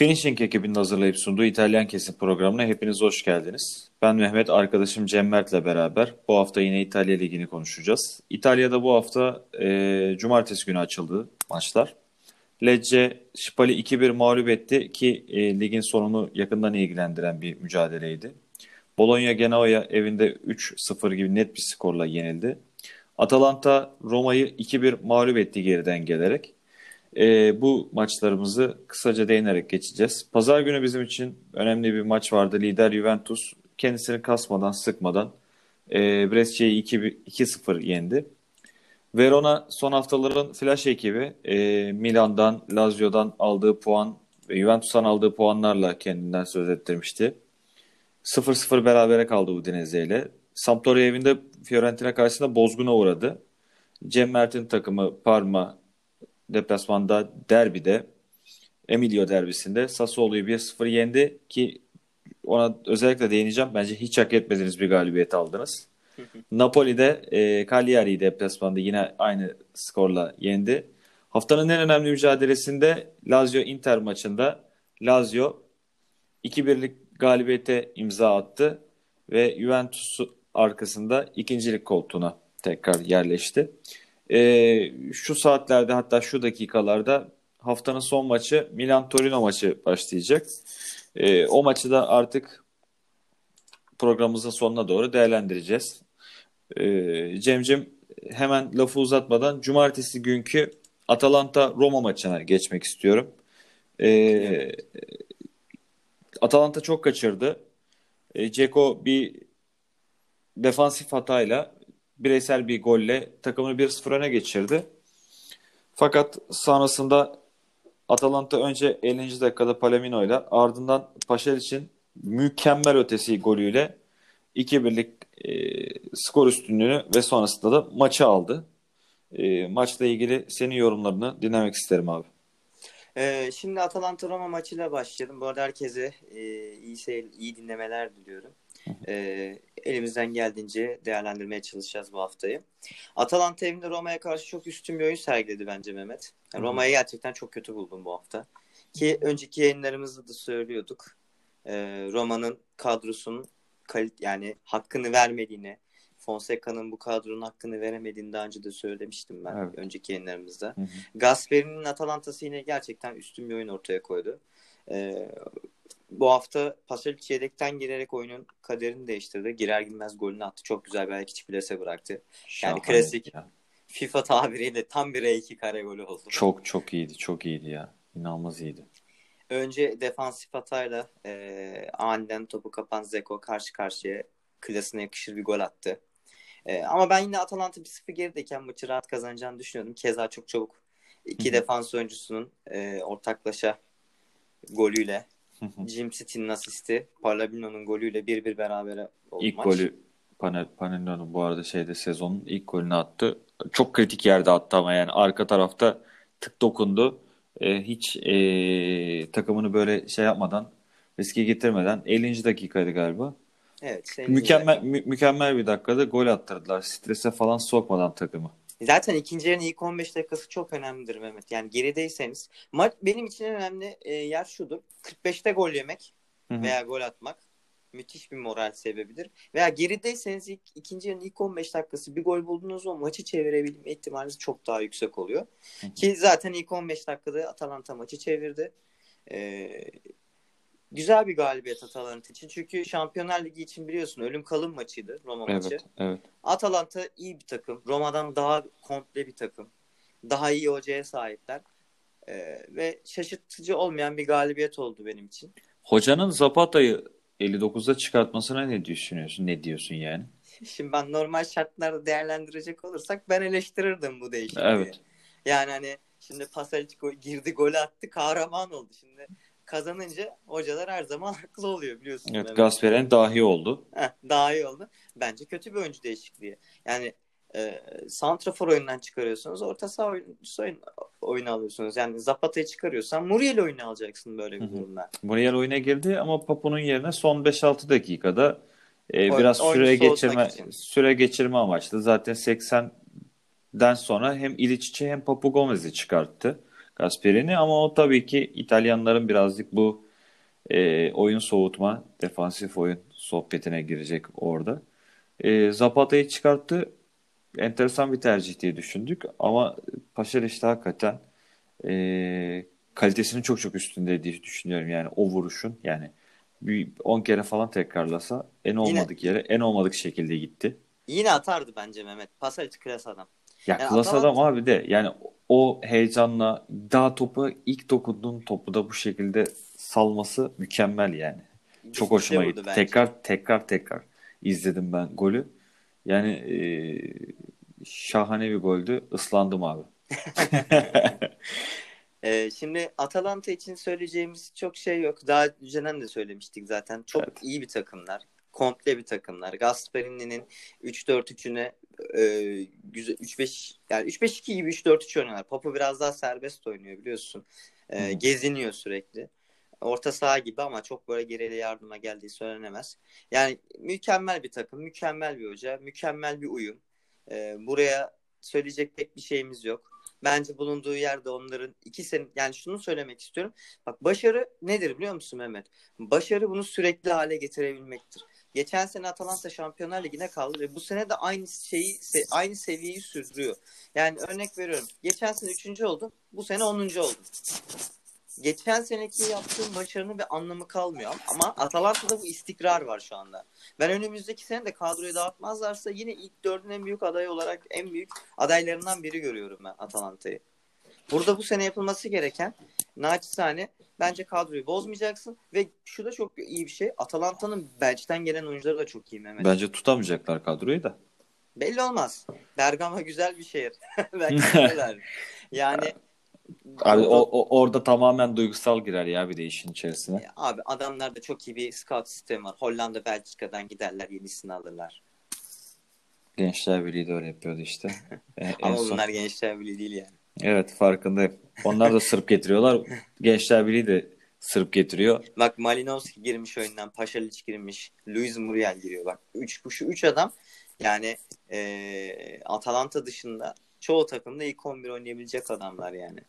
Finishing ekibinin hazırlayıp sunduğu İtalyan Kesim programına hepiniz hoş geldiniz. Ben Mehmet, arkadaşım Cem Mert'le beraber bu hafta yine İtalya Ligi'ni konuşacağız. İtalya'da bu hafta e, cumartesi günü açıldı maçlar. Lecce Spal'i 2-1 mağlup etti ki e, ligin sonunu yakından ilgilendiren bir mücadeleydi. Bologna Genoa'ya evinde 3-0 gibi net bir skorla yenildi. Atalanta Roma'yı 2-1 mağlup etti geriden gelerek. E, bu maçlarımızı kısaca değinerek geçeceğiz. Pazar günü bizim için önemli bir maç vardı. Lider Juventus kendisini kasmadan, sıkmadan e, Brescia'yı 2-0 yendi. Verona son haftaların flash ekibi e, Milan'dan, Lazio'dan aldığı puan ve Juventus'tan aldığı puanlarla kendinden söz ettirmişti. 0-0 berabere kaldı Udinese ile. Sampdoria evinde Fiorentina karşısında bozguna uğradı. Cem Mert'in takımı Parma deplasmanda derbide Emilio derbisinde Sassuolo'yu 1-0 yendi ki ona özellikle değineceğim. Bence hiç hak etmediğiniz bir galibiyet aldınız. Napoli'de e, Cagliari'yi deplasmanda yine aynı skorla yendi. Haftanın en önemli mücadelesinde Lazio-Inter maçında Lazio 2-1'lik galibiyete imza attı ve Juventus arkasında ikincilik koltuğuna tekrar yerleşti. E, şu saatlerde hatta şu dakikalarda haftanın son maçı Milan-Torino maçı başlayacak. E, o maçı da artık programımızın sonuna doğru değerlendireceğiz. E, Cemcim hemen lafı uzatmadan cumartesi günkü Atalanta-Roma maçına geçmek istiyorum. E, Atalanta çok kaçırdı. E, Ceko bir defansif hatayla bireysel bir golle takımını 1-0 öne geçirdi. Fakat sonrasında Atalanta önce 50. dakikada Palomino ile ardından Paşel için mükemmel ötesi golüyle 2-1'lik e, skor üstünlüğünü ve sonrasında da maçı aldı. E, maçla ilgili senin yorumlarını dinlemek isterim abi. Ee, şimdi Atalanta Roma maçıyla başlayalım. Bu arada herkese e, iyi seyir, iyi dinlemeler diliyorum. Ee, elimizden geldiğince değerlendirmeye çalışacağız bu haftayı. Atalanta evinde Roma'ya karşı çok üstün bir oyun sergiledi bence Mehmet. Yani Roma'yı gerçekten çok kötü buldum bu hafta. Ki önceki yayınlarımızda da söylüyorduk. Ee, Roma'nın kadrosunun kalit yani hakkını vermediğini, Fonseca'nın bu kadronun hakkını veremediğini daha önce de söylemiştim ben evet. önceki yayınlarımızda. Hı hı. Gasperi'nin Atalanta'sı yine gerçekten üstün bir oyun ortaya koydu. Ee, bu hafta Pasalic yedekten girerek oyunun kaderini değiştirdi. Girer girmez golünü attı. Çok güzel bir ayak içi plase bıraktı. Şahane yani klasik ya. FIFA tabiriyle tam bir R2 kare golü oldu. Çok çok iyiydi. Çok iyiydi ya. İnanılmaz iyiydi. Önce defansif hatayla e, aniden topu kapan Zeko karşı karşıya klasına yakışır bir gol attı. E, ama ben yine Atalanta bir sıfır gerideyken maçı rahat kazanacağını düşünüyordum. Keza çok çabuk iki defans oyuncusunun e, ortaklaşa golüyle Jim City'nin asisti, Palabino'nun golüyle bir bir berabere oldu İlk maç. golü Panelino'nun bu arada şeyde sezonun ilk golünü attı. Çok kritik yerde attı ama yani arka tarafta tık dokundu. E, hiç e, takımını böyle şey yapmadan riske getirmeden 50. dakikaydı galiba. Evet. Mükemmel mü, mükemmel bir dakikada gol attırdılar. Strese falan sokmadan takımı. Zaten ikinci yarının ilk 15 dakikası çok önemlidir Mehmet. Yani gerideyseniz. Maç benim için en önemli e, yer şudur. 45'te gol yemek Hı-hı. veya gol atmak müthiş bir moral sebebidir. Veya gerideyseniz ilk, ikinci yarının ilk 15 dakikası bir gol buldunuz o maçı çevirebilme ihtimaliniz çok daha yüksek oluyor. Hı-hı. Ki zaten ilk 15 dakikada Atalanta maçı çevirdi. Ee, güzel bir galibiyet Atalanta için. Çünkü Şampiyonlar Ligi için biliyorsun ölüm kalım maçıydı Roma evet, maçı. Evet. Atalanta iyi bir takım. Roma'dan daha komple bir takım. Daha iyi hocaya sahipler. Ee, ve şaşırtıcı olmayan bir galibiyet oldu benim için. Hocanın Zapata'yı 59'da çıkartmasına ne düşünüyorsun? Ne diyorsun yani? Şimdi ben normal şartlarda değerlendirecek olursak ben eleştirirdim bu değişikliği. Evet. Yani hani şimdi Pasalic girdi golü attı kahraman oldu. Şimdi kazanınca hocalar her zaman haklı oluyor biliyorsun. Evet Gasperen dahi oldu. Heh, dahi oldu. Bence kötü bir oyuncu değişikliği. Yani e, Santrafor oyundan çıkarıyorsunuz. Orta saha oyuncusu oyun, oyunu alıyorsunuz. Yani Zapata'yı çıkarıyorsan Muriel oyunu alacaksın böyle bir durumda. Muriel oyuna girdi ama Papu'nun yerine son 5-6 dakikada e, biraz süre geçirme süre geçirme amaçlı. Zaten 80'den sonra hem İliçiç'i hem Papu Gomez'i çıkarttı. Gasperini ama o tabii ki İtalyanların birazcık bu e, oyun soğutma, defansif oyun sohbetine girecek orada. E, Zapata'yı çıkarttı. Enteresan bir tercih diye düşündük ama Paşa işte hakikaten e, kalitesinin çok çok üstünde diye düşünüyorum. Yani o vuruşun yani bir 10 kere falan tekrarlasa en olmadık yere en olmadık şekilde gitti. Yine atardı bence Mehmet. Pasalic klas adam. Ya Yani klas Atalanta- adam abi de yani o heyecanla daha topu ilk dokunduğun topu da bu şekilde salması mükemmel yani. Çok Dişli hoşuma gitti. bence. Tekrar tekrar tekrar izledim ben golü. Yani e, şahane bir goldü. Islandım abi. Ee, şimdi Atalanta için söyleyeceğimiz çok şey yok. Daha önceden de söylemiştik zaten. Çok Evet. iyi bir takımlar. Komple bir takımlar. Gasperini'nin 3-4-3'üne e, güzel 3-5 yani 3-5-2 gibi 3-4-3 oynuyorlar. Papu biraz daha serbest oynuyor biliyorsun. E, geziniyor sürekli. Orta saha gibi ama çok böyle geriye yardıma geldiği söylenemez. Yani mükemmel bir takım, mükemmel bir hoca, mükemmel bir uyum. E, buraya söyleyecek pek bir şeyimiz yok. Bence bulunduğu yerde onların iki sene yani şunu söylemek istiyorum. Bak başarı nedir biliyor musun Mehmet? Başarı bunu sürekli hale getirebilmektir. Geçen sene Atalanta Şampiyonlar Ligi'ne kaldı ve bu sene de aynı şeyi aynı seviyeyi sürdürüyor. Yani örnek veriyorum. Geçen sene 3. oldun, bu sene 10. oldun. Geçen seneki yaptığın başarının bir anlamı kalmıyor ama Atalanta'da bu istikrar var şu anda. Ben önümüzdeki sene de kadroyu dağıtmazlarsa yine ilk dördün en büyük adayı olarak en büyük adaylarından biri görüyorum ben Atalanta'yı. Burada bu sene yapılması gereken naçizane bence kadroyu bozmayacaksın ve şu da çok iyi bir şey. Atalanta'nın bench'ten gelen oyuncuları da çok iyi Mehmet. Bence tutamayacaklar kadroyu da. Belli olmaz. Bergama güzel bir şehir. Belki. Yani Abi o, o- orada tamamen duygusal girer ya bir de işin içerisine. Abi adamlarda çok iyi bir scout sistemi var. Hollanda, Belçika'dan giderler yenisini alırlar. Gençler Birliği de öyle yapıyordu işte. E, en Ama son. bunlar gençler bile değil yani. Evet farkındayım. Onlar da Sırp getiriyorlar. Gençler Birliği de Sırp getiriyor. Bak Malinowski girmiş oyundan, Paşalic girmiş, Luis Muriel giriyor. Bak üç, bu şu üç adam yani eee, Atalanta dışında çoğu takımda ilk 11 oynayabilecek adamlar yani.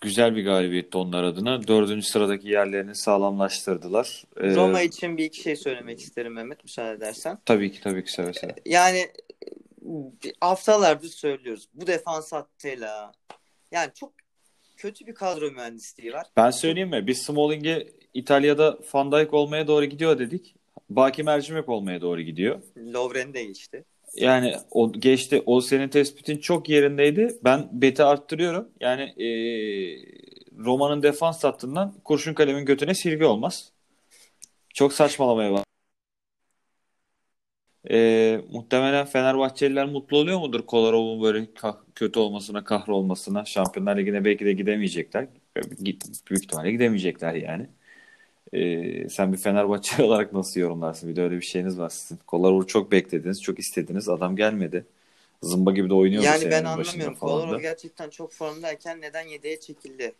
Güzel bir galibiyetti onlar adına. Dördüncü sıradaki yerlerini sağlamlaştırdılar. Ee, Roma için bir iki şey söylemek isterim Mehmet müsaade edersen. Tabii ki tabii ki seve seve. Yani e, haftalardır söylüyoruz. Bu defans hattıyla yani çok kötü bir kadro mühendisliği var. Ben söyleyeyim mi? Biz Smalling'e İtalya'da Van Dijk olmaya doğru gidiyor dedik. Baki Mercimek olmaya doğru gidiyor. Lovren de geçti. Yani o geçti. O senin tespitin çok yerindeydi. Ben beti arttırıyorum. Yani eee, Roma'nın defans hattından kurşun kalemin götüne silgi olmaz. Çok saçmalamaya bak. Eee, muhtemelen Fenerbahçeliler mutlu oluyor mudur Kolarov'un böyle kah- kötü olmasına, kahrolmasına? Şampiyonlar Ligi'ne belki de gidemeyecekler. Git- Büyük ihtimalle gidemeyecekler yani. Eee, sen bir Fenerbahçeli olarak nasıl yorumlarsın? Bir de öyle bir şeyiniz var sizin. Kolarov'u çok beklediniz, çok istediniz. Adam gelmedi. Zımba gibi de oynuyordu Yani ben anlamıyorum. Kolarov gerçekten çok formdayken neden yedeğe çekildi?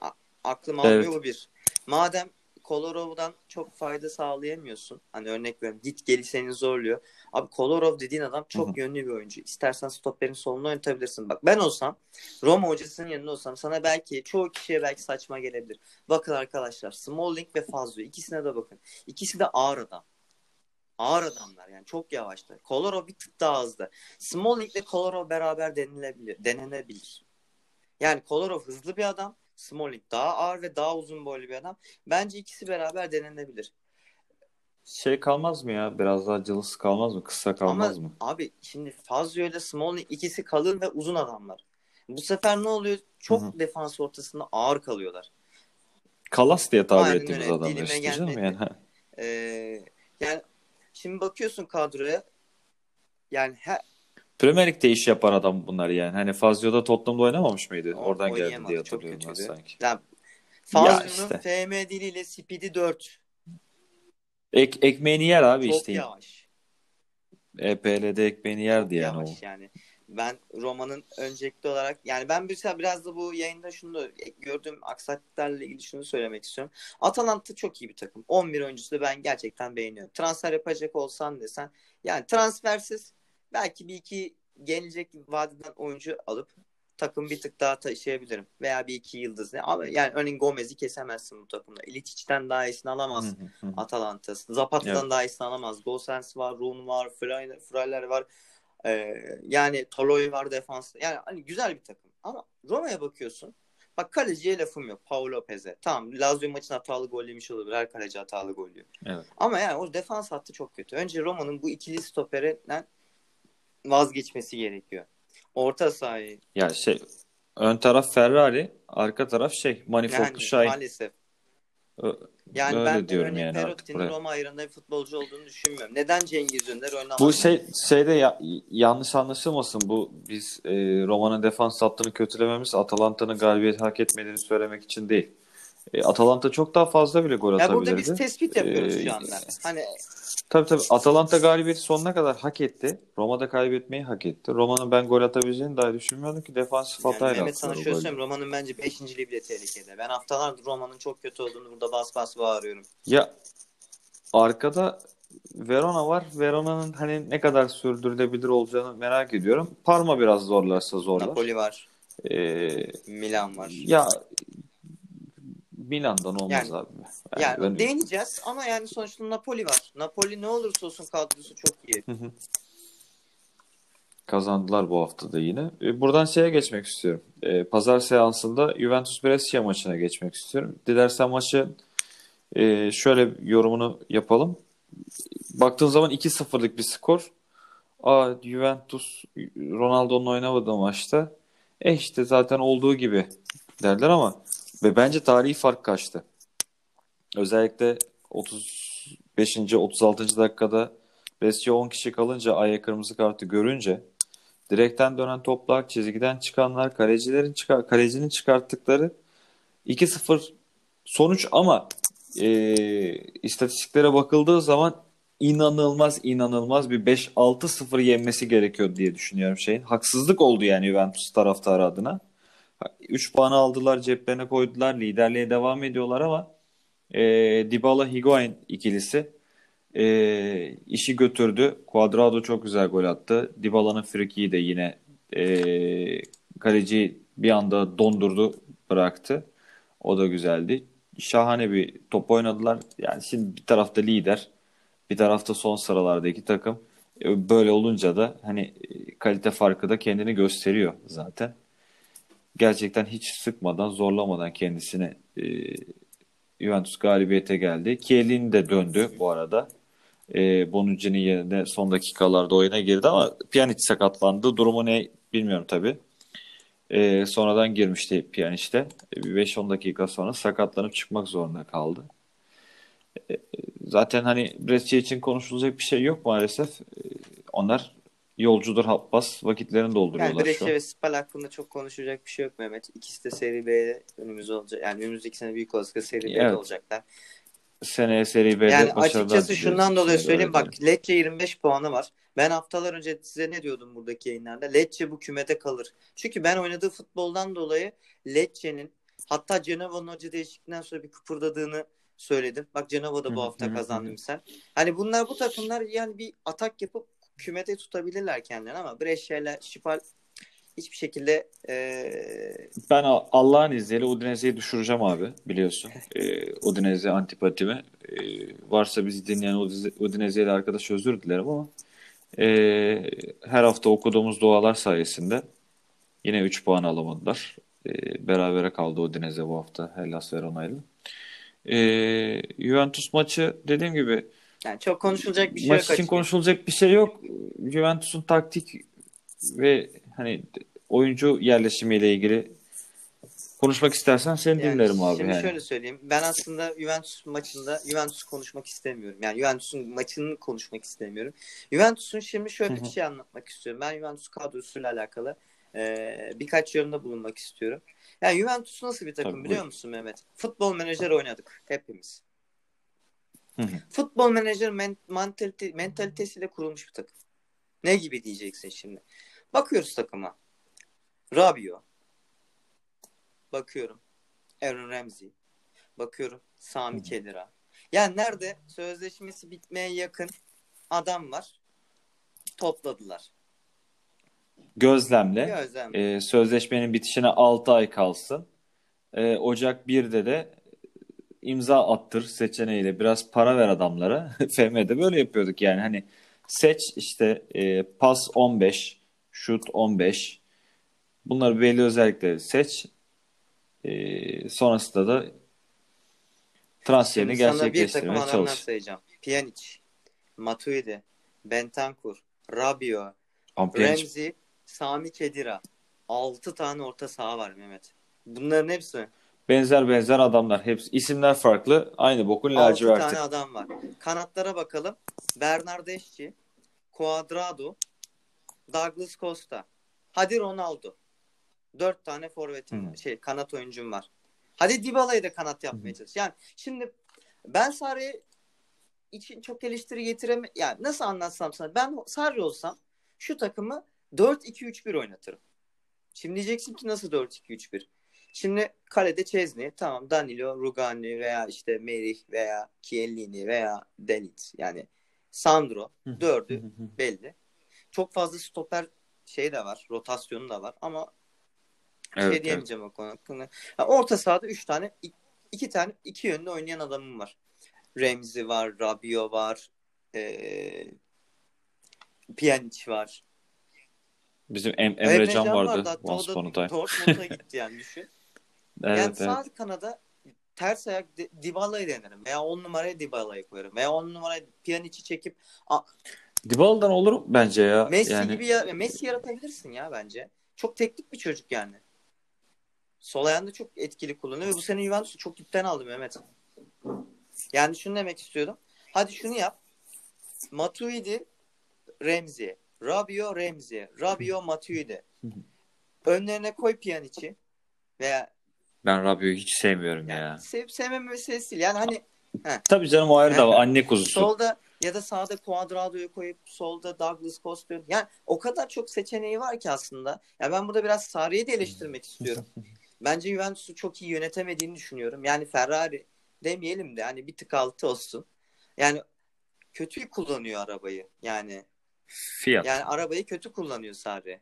A- aklım Evet. almıyor bu bir. Madem Kolarov'dan çok fayda sağlayamıyorsun. Hani örnek veriyorum git geli seni zorluyor. Abi Kolarov dediğin adam çok Hı hı. yönlü bir oyuncu. İstersen stoperin solunu oynatabilirsin. Bak ben olsam Roma hocasının yanında olsam sana belki çoğu kişiye belki saçma gelebilir. Bakın arkadaşlar Smalling ve Fazio ikisine de bakın. İkisi de ağır adam. Ağır adamlar yani çok yavaşlar. Kolarov bir tık daha hızlı. Smalling ile Kolarov beraber denilebilir, denenebilir. Yani Kolarov hızlı bir adam. Smalling daha ağır ve daha uzun boylu bir adam. Bence ikisi beraber denenebilir. Şey kalmaz mı ya? Biraz daha cılız kalmaz mı? Kısa kalmaz Ama mı? abi şimdi Fazio ile Smalling ikisi kalın ve uzun adamlar. Bu sefer ne oluyor? Çok Hı hı. defans ortasında ağır kalıyorlar. Kalas diye tabir Aynen ettiğimiz öyle. adamlar işte canım yani. Ee, yani şimdi bakıyorsun kadroya yani her, Premier Lig'de iş yapan adam bunlar yani. Hani Fazio'da Tottenham'da oynamamış mıydı? O- Oradan geldi diye çok hatırlıyorum ben sanki. yani Fazio'nun işte. FM diliyle Speed'i 4. Ek, ekmeğini yer abi Çok işte. yavaş. EPL'de ekmeğini yerdi yani o. yavaş yani. Ben Roma'nın öncelikli olarak yani ben mesela biraz da bu yayında şunu da gördüğüm aksaklıklarla ilgili şunu söylemek istiyorum. Atalanta çok iyi bir takım. 11 oyuncusu da ben gerçekten beğeniyorum. Transfer yapacak olsan desen yani transfersiz belki bir iki gelecek vadeden oyuncu alıp takım bir tık daha taşıyabilirim. Veya bir iki yıldız. Ama yani örneğin Gomez'i kesemezsin bu takımda. İliçic'den daha iyisini alamaz. Atalanta. Zapata'dan Evet. daha iyisini alamaz. Gosens var, Run var, Freyler, var. Ee, yani Toloi var defans. Yani hani güzel bir takım. Ama Roma'ya bakıyorsun. Bak kaleciye lafım yok. Paul Lopez'e. Tamam Lazio maçın hatalı gol yemiş olabilir. Her kaleci hatalı gol yiyor. Evet. Ama yani o defans hattı çok kötü. Önce Roma'nın bu ikili stoperinden vazgeçmesi gerekiyor. Orta sahayı Ya şey ön taraf Ferrari, arka taraf şey Manifold yani Şahin. maalesef. Ö- Yani Öyle ben diyorum yani artık Perotti'nin buraya. Roma ayrında bir futbolcu olduğunu düşünmüyorum. Neden Cengiz Ünder oynamadı? Bu şey şeyde ya- yanlış anlaşılmasın. Bu biz e, Roma'nın defans hattını kötülememiz Atalanta'nın galibiyet hak etmediğini söylemek için değil. E, Atalanta çok daha fazla bile gol Ya burada atabilirdi. biz tespit yapıyoruz Ee, şu anda. Hani Tabii tabii Atalanta galibiyeti sonuna kadar hak etti. Roma'da kaybetmeyi hak etti. Roma'nın ben gol atabileceğini dahi düşünmüyordum ki defansif yani hatayla Mehmet sana şöyle söyleyeyim. Roma'nın bence 5. bile tehlikede. Ben haftalardır Roma'nın çok kötü olduğunu burada bas bas bağırıyorum. Ya arkada Verona var. Verona'nın hani ne kadar sürdürülebilir olacağını merak ediyorum. Parma biraz zorlarsa zorlar. Napoli var. Ee, Milan var. ya Milan'dan olmaz Yani- abi. Yani ben- değineceğiz ama yani sonuçta Napoli var. Napoli ne olursa olsun kadrosu çok iyi. Hı hı. Kazandılar bu hafta da yine. E, Buradan şeye geçmek istiyorum. E, Pazar seansında Juventus Brescia maçına geçmek istiyorum. Dilersen maçı e, şöyle yorumunu yapalım. Baktığın zaman 2-0'lık bir skor. Aa Juventus Ronaldo'nun oynamadığı maçta e işte zaten olduğu gibi derler ama ve bence tarihi fark kaçtı. Özellikle 35. 36. dakikada Brescia 10 kişi kalınca aya kırmızı kartı görünce direkten dönen toplar, çizgiden çıkanlar, kalecilerin çıkar kalecinin çıkarttıkları 2-0 sonuç ama e, istatistiklere bakıldığı zaman inanılmaz inanılmaz bir 5-6-0 yenmesi gerekiyor diye düşünüyorum şeyin. Haksızlık oldu yani Juventus taraftarı adına. 3 puanı aldılar ceplerine koydular. Liderliğe devam ediyorlar ama e, Dybala Higuain ikilisi e, işi götürdü. Cuadrado çok güzel gol attı. Dybala'nın frikiyi de yine e, kaleci bir anda dondurdu bıraktı. O da güzeldi. Şahane bir top oynadılar. Yani şimdi bir tarafta lider, bir tarafta son sıralardaki takım. E, Böyle olunca da hani e, kalite farkı da kendini gösteriyor zaten. Gerçekten hiç sıkmadan, zorlamadan kendisini e, Juventus galibiyete geldi. Chiellini de döndü bu arada. E, Bonucci'nin yerine son dakikalarda oyuna girdi ama Pjanic sakatlandı. Durumu ne bilmiyorum tabii. E, sonradan girmişti Pjanic de. E, bir 5-10 dakika sonra sakatlanıp çıkmak zorunda kaldı. E, zaten hani Brescia için konuşulacak bir şey yok maalesef. E, onlar yolcudur Habbas vakitlerini Yani dolduruyorlar şu an. ve Spal hakkında çok konuşacak bir şey yok Mehmet. İkisi de Seri B'de önümüzde olacak. Yani önümüzdeki sene büyük olasılıkla Seri B'de Evet. olacaklar. Seneye Serie B'de Yani açıkçası şundan dolayı Öyle söyleyeyim. Bak Lecce 25 puanı var. Ben haftalar önce size ne diyordum buradaki yayınlarda? Lecce bu kümete kalır. Çünkü ben oynadığı futboldan dolayı Lecce'nin hatta Cenova'nın hoca değişikliğinden sonra bir kıpırdadığını söyledim. Bak Cenova da bu hafta hı hı, kazandı hı. misal. Hani bunlar bu takımlar yani bir atak yapıp kümete tutabilirler kendilerini ama Brescia ile Spal hiçbir şekilde eee Ben Allah'ın izniyle Udinese'yi düşüreceğim abi biliyorsun. Ee, Udinese antipatimi. Ee, varsa bizi dinleyen Udine- Udinese'yle arkadaş özür dilerim ama ee, her hafta okuduğumuz dualar sayesinde yine 3 puan alamadılar. Ee, berabere kaldı Udinese bu hafta Hellas Verona'yla. Ee, Juventus maçı dediğim gibi yani çok konuşulacak bir şey maç yok için açıkçası. konuşulacak bir şey yok. Juventus'un taktik ve hani oyuncu yerleşimiyle ilgili konuşmak istersen seni Yani dinlerim abi şimdi yani. şöyle söyleyeyim. Ben aslında Juventus maçında Juventus konuşmak istemiyorum. Yani Juventus'un maçını konuşmak istemiyorum. Juventus'un şimdi şöyle bir şey anlatmak istiyorum. Ben Juventus kadrosuyla alakalı e, birkaç yorumda bulunmak istiyorum. Yani Juventus nasıl bir takım Tabii, biliyor buyur. musun Mehmet? Futbol menajer oynadık hepimiz. Hı hı. Futbol menajer men- mentalite, mentalitesiyle kurulmuş bir takım. Ne gibi diyeceksin şimdi? Bakıyoruz takıma. Rabio. Bakıyorum. Aaron Ramsey. Bakıyorum. Sami Hı. Khedira. Yani nerede sözleşmesi bitmeye yakın adam var. Topladılar. gözlemle. Gözlem. E, sözleşmenin bitişine 6 ay kalsın. E, Ocak 1'de de imza attır seçeneğiyle biraz para ver adamlara. FM'de böyle yapıyorduk yani hani seç işte e, pas 15, şut 15. Bunları belli özellikleri seç. E, sonrasında da transferini Şimdi sana bir takım gerçekleştirmeye çalış. sayacağım. Pjanic, Matuidi, Bentancur, Pjanic- Remzi, Sami Khedira. 6 tane orta saha var Mehmet. Bunların hepsi benzer benzer adamlar. Hepsi isimler farklı. Aynı bokun 6 laciverti. tane adam var. Kanatlara bakalım. Bernardeschi, Cuadrado, Douglas Costa. Hadi Ronaldo. 4 tane forvetim Hı. şey kanat oyuncum var. Hadi Dybala'yı da kanat yapmaya çalış. Yani şimdi ben Sarri için çok eleştiri getireme yani nasıl anlatsam sana ben Sarri olsam şu takımı 4-2-3-1 oynatırım. Şimdi diyeceksin ki nasıl 4-2-3-1? Şimdi kalede Chesney, tamam Danilo, Rugani veya işte Merih veya Chiellini veya Delit yani Sandro dördü belli. Çok fazla stoper şey de var, rotasyonu da var ama bir Evet, şey evet. diyemeyeceğim o konu hakkında. Ha, orta sahada 3 tane, 2 tane, iki yönde oynayan adamım var. Remzi var, Rabiot var, ee, Pjanic var. Bizim em Emrecan Emrecan vardı Hatta once o upon da a time. Dortmund'a gitti yani düşün. Evet, yani evet. sağ kanada ters ayak Dybala'yı denerim. Veya 10 numaraya Dybala'yı koyarım. Veya 10 numaraya Pjanic'i çekip a, Dybala'dan olur bence ya. Messi yani gibi ya, Messi yaratabilirsin ya bence. Çok teknik bir çocuk yani. Sol ayağını da çok etkili kullanıyor ve bu sene Juventus'u çok dipten aldı Mehmet. Yani şunu demek istiyorum. Hadi şunu yap. Matuidi, Remzi. Rabiot, Remzi. Rabiot, Matuidi. Önlerine koy Pjanic'i veya ben Rabiot'u hiç sevmiyorum yani ya. sevip sevmeme meselesi değil. Yani hani Tabii canım o ayrı da var. Anne kuzusu. solda ya da sağda Cuadrado'yu koyup solda Douglas Costa. Yani o kadar çok seçeneği var ki aslında. Ya ben burada biraz Sarri'yi de eleştirmek istiyorum. Bence Juventus'u çok iyi yönetemediğini düşünüyorum. Yani Ferrari demeyelim de hani bir tık altı olsun. Yani kötü kullanıyor arabayı. Yani Fiyat. yani arabayı kötü kullanıyor Sarri.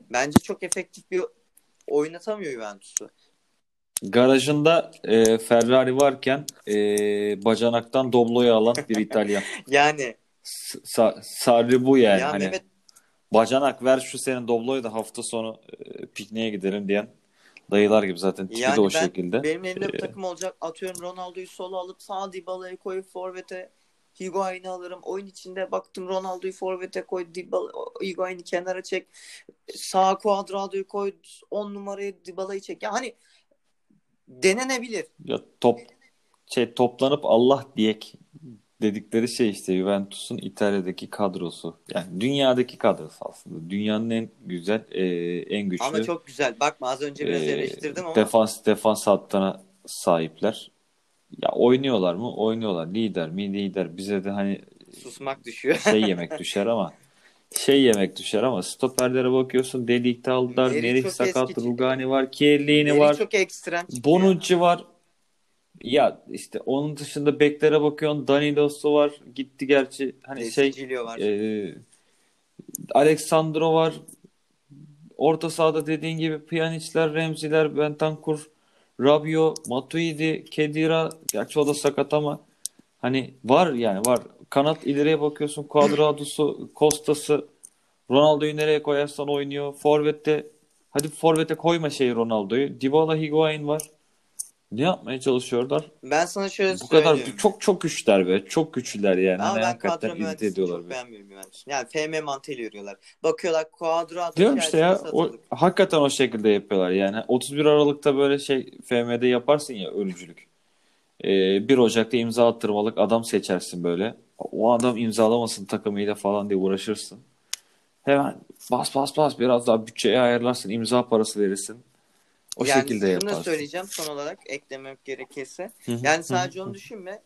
Bence çok efektif bir oynatamıyor Juventus'u. Garajında e, Ferrari varken e, bacanaktan Doblo'yu alan bir İtalyan. Yani Sa- Sarri bu yani. ya hani Mehmet bacanak ver şu senin Doblo'yu da hafta sonu e, pikniğe gidelim diyen dayılar gibi zaten tipi de Yani o ben- şekilde. Benim elimde bir Ee, takım olacak. Atıyorum Ronaldo'yu sola alıp sağ Dybala'yı koyup forvete Higuain'i alırım. Oyun içinde baktım Ronaldo'yu forvete koy. Dybala, Higuain'i kenara çek. Sağ Cuadrado'yu koy. 10 numarayı Dybala'yı çek. Ya hani denenebilir. Ya top şey toplanıp Allah diyek dedikleri şey işte Juventus'un İtalya'daki kadrosu. Yani dünyadaki kadrosu aslında. Dünyanın en güzel, e, en güçlü Ama çok güzel. Bakma az önce biraz e, eleştirdim ama defans defans hattına sahipler. Ya oynuyorlar mı? Oynuyorlar. Lider mi? Lider. Bize de hani susmak düşüyor. şey yemek düşer ama şey yemek düşer ama stoperlere bakıyorsun Delik'te aldılar. Merih sakat. Rugani var, Chiellini Merih var. çok ekstrem. Bonucci var. Ya işte onun dışında beklere bakıyorsun. Danilo'su var. Gitti gerçi. Hani şey Cecilio var. e, Alexandro var. Orta sahada dediğin gibi Pjanic'ler, Remzi'ler, Bentancur, Rabiot, Matuidi, Khedira. Gerçi o da sakat ama hani var yani var. Kanat ileriye bakıyorsun. Cuadrado'su, Costa'sı. Ronaldo'yu nereye koyarsan oynuyor. Forvet'te hadi Forvet'e koyma şey Ronaldo'yu. Dybala, Higuain var. Ne yapmaya çalışıyorlar? Ben sana şöyle Bu kadar çok çok güçler be. Çok güçlüler yani. Ama Hani ben kadro mühendisliğini çok be. beğenmiyorum Juventus'un. Yani FM mantığıyla yürüyorlar. Bakıyorlar Cuadrado Diyorum işte ya o, hakikaten o şekilde yapıyorlar yani. 31 Aralık'ta böyle şey FM'de yaparsın ya ölümcülük. Ee, 1 Ocak'ta imza attırmalık adam seçersin böyle. O adam imzalamasın takımıyla falan diye uğraşırsın. Hemen bas bas bas biraz daha bütçeye ayarlarsın. imza parası verirsin. O yani şekilde yaparsın. söyleyeceğim son olarak eklemek gerekirse. Yani sadece onu düşünme.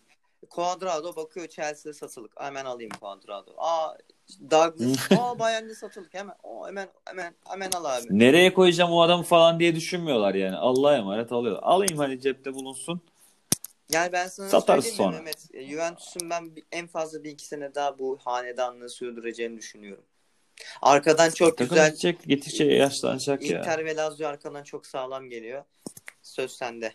Cuadrado bakıyor Chelsea'de satılık. Hemen alayım Cuadrado. Aa Douglas. Aa Bayern'de satılık. Hemen o hemen hemen hemen al abi. Nereye koyacağım o adamı falan diye düşünmüyorlar yani. Allah'a emanet alıyorlar. Alayım hani cepte bulunsun. Yani ben sana Satarız söyleyeyim sonra. Mehmet? E, Juventus'un ben en fazla bir iki sene daha bu hanedanlığı sürdüreceğini düşünüyorum. Arkadan çok Takım güzel gidecek, gittikçe yaşlanacak ya. Inter ve Lazio arkadan çok sağlam geliyor. Söz sende.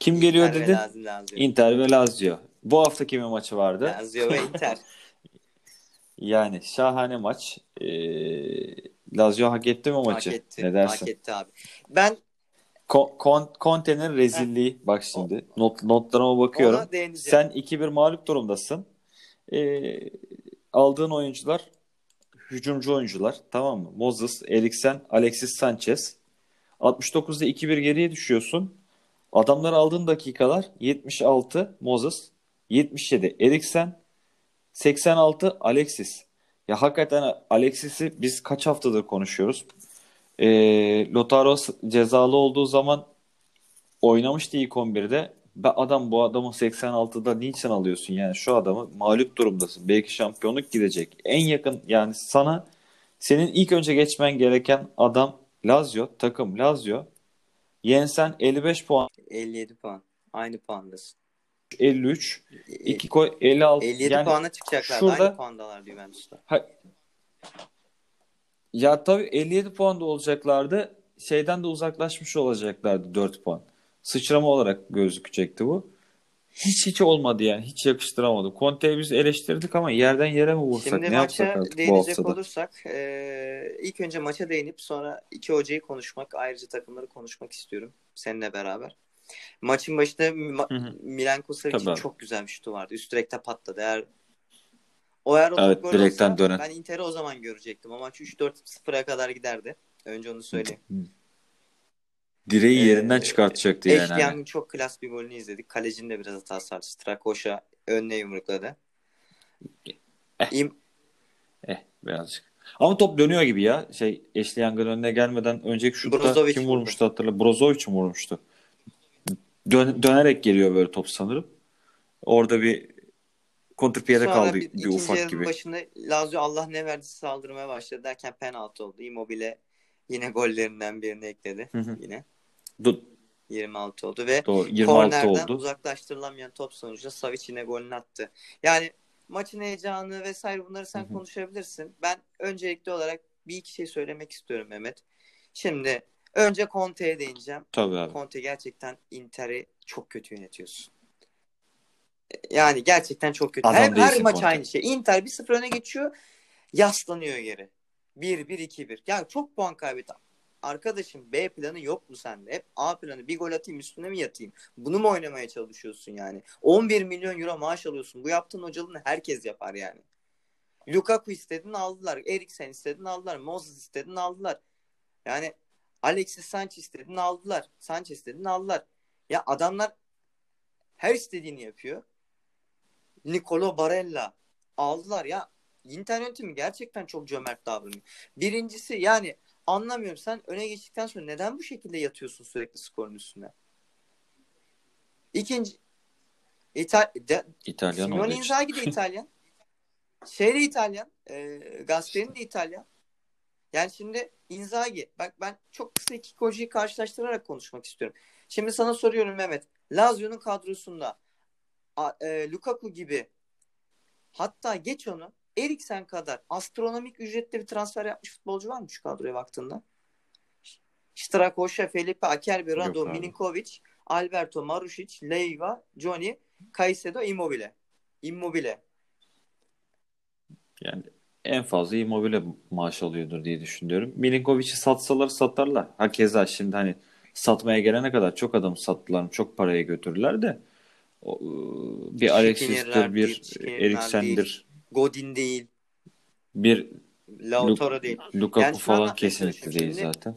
Kim geliyor Inter ve dedi? Lazio. Lazio. Inter ve Lazio. Bu hafta kimin maçı vardı? Lazio ve Inter. Yani şahane maç. Ee, Lazio hak etti mi maçı? Hak etti. Ne dersin? Hak etti abi. Ben Kon- Conte'nin rezilliği. Bak şimdi not, notlarıma bakıyorum. Sen 2-1 mağlup durumdasın. Ee, aldığın oyuncular hücumcu oyuncular. Tamam mı? Moses, Eriksen, Alexis Sanchez. 69'da 2-1 geriye düşüyorsun. Adamlar aldığın dakikalar 76 Moses, 77 Eriksen, 86 Alexis. Ya hakikaten Alexis'i biz kaç haftadır konuşuyoruz. Ee, Lautaro cezalı olduğu zaman oynamıştı ilk 11'de. Ben adam bu adamı 86'da niçin alıyorsun yani şu adamı mağlup durumdasın. Belki şampiyonluk gidecek. En yakın yani sana senin ilk önce geçmen gereken adam Lazio, takım Lazio. Yensen 55 puan, 57 puan. Aynı puandasın. 53, 2 koy 56. 57 yani puana çıkacaklar. şurada- Aynı puandalar Juventus'ta. Ha- ya tabii 57 puan da olacaklardı. Şeyden de uzaklaşmış olacaklardı 4 puan. Sıçrama olarak gözükecekti bu. Hiç hiç olmadı yani. Hiç yakıştıramadım. Conte'yi biz eleştirdik ama yerden yere mi vursak? Şimdi ne yapsak maça bu değinecek olursak e, ilk önce maça değinip sonra iki hocayı konuşmak ayrıca takımları konuşmak istiyorum seninle beraber. Maçın başında Ma-. Milan Kusevic'in çok güzel bir şutu vardı. Üst direkte patladı. Eğer o eğer o Evet, gol direkten olsa dönen. ben Inter'i o zaman görecektim. O maç 3-4-0'a kadar giderdi. Önce onu söyleyeyim. Direği Ee, yerinden çıkartacaktı yani. hani. Eşkıyan'ın çok klas bir golünü izledik. Kalecinin de biraz hatası vardı. Strakoşa önüne yumrukladı. Eh. İm- Eh birazcık. Ama top dönüyor gibi ya. Şey Young'ın önüne gelmeden önceki şutta Brozovic kim vurmuştu hatırla. Brozovic mi vurmuştu? Dön- dönerek geliyor böyle top sanırım. Orada bir kontrpiyede kaldı bir, bir, ufak gibi. başında Lazio Allah ne verdiyse saldırmaya başladı derken penaltı oldu. Immobile yine gollerinden birini ekledi. Hı hı. Yine Do- 26 oldu ve doğru 26 kornerden oldu. uzaklaştırılamayan top sonucu Savic yine golünü attı. Yani maçın heyecanı vesaire bunları sen Hı hı. konuşabilirsin. Ben öncelikli olarak bir iki şey söylemek istiyorum Mehmet. Şimdi önce Conte'ye değineceğim. Tabii abi. Conte gerçekten Inter'i çok kötü yönetiyorsun. Yani gerçekten çok kötü. Adam her, her maç aynı şey. Inter 1-0 öne geçiyor. Yaslanıyor geri. 1-1-2-1. Yani çok puan kaybetti. Arkadaşım B planı yok mu sende? Hep A planı. Bir gol atayım üstüne mi yatayım? Bunu mu oynamaya çalışıyorsun yani? 11 milyon euro maaş alıyorsun. Bu yaptığın hocalığını herkes yapar yani. Lukaku istedin aldılar. Eriksen istedin aldılar. Moses istedin aldılar. Yani Alexis Sanchez istedin aldılar. Sanchez istedin aldılar. Ya adamlar her istediğini yapıyor. Nicolo Barella aldılar ya. Inter yönetimi gerçekten çok cömert davranıyor. Birincisi yani anlamıyorum sen öne geçtikten sonra neden bu şekilde yatıyorsun sürekli skorun üstüne? İkinci İtal de, İtalyan için. Inzaghi de İtalyan. şey de İtalyan. E, Gasperini de İtalyan. Yani şimdi Inzaghi bak ben çok kısa iki hocayı karşılaştırarak konuşmak istiyorum. Şimdi sana soruyorum Mehmet. Lazio'nun kadrosunda e, Lukaku gibi hatta geç onu Eriksen kadar astronomik ücretli bir transfer yapmış futbolcu var mı şu kadroya baktığında? Strakoşa, Felipe Akerbi, Rado. Milinkovic, Alberto, Marušić, Leiva, Johnny, Caicedo, Immobile. Immobile. Yani en fazla Immobile maaş alıyordur diye düşünüyorum. Milinkovic'i satsalar satarlar. Hakeza şimdi hani satmaya gelene kadar çok adam sattılar, çok paraya götürdüler de o, ıı, bir Alexis'tir, bir Eriksen'dir, Godin değil. bir Lautaro değil. Lukaku Yani falan kesinlikle değil zaten.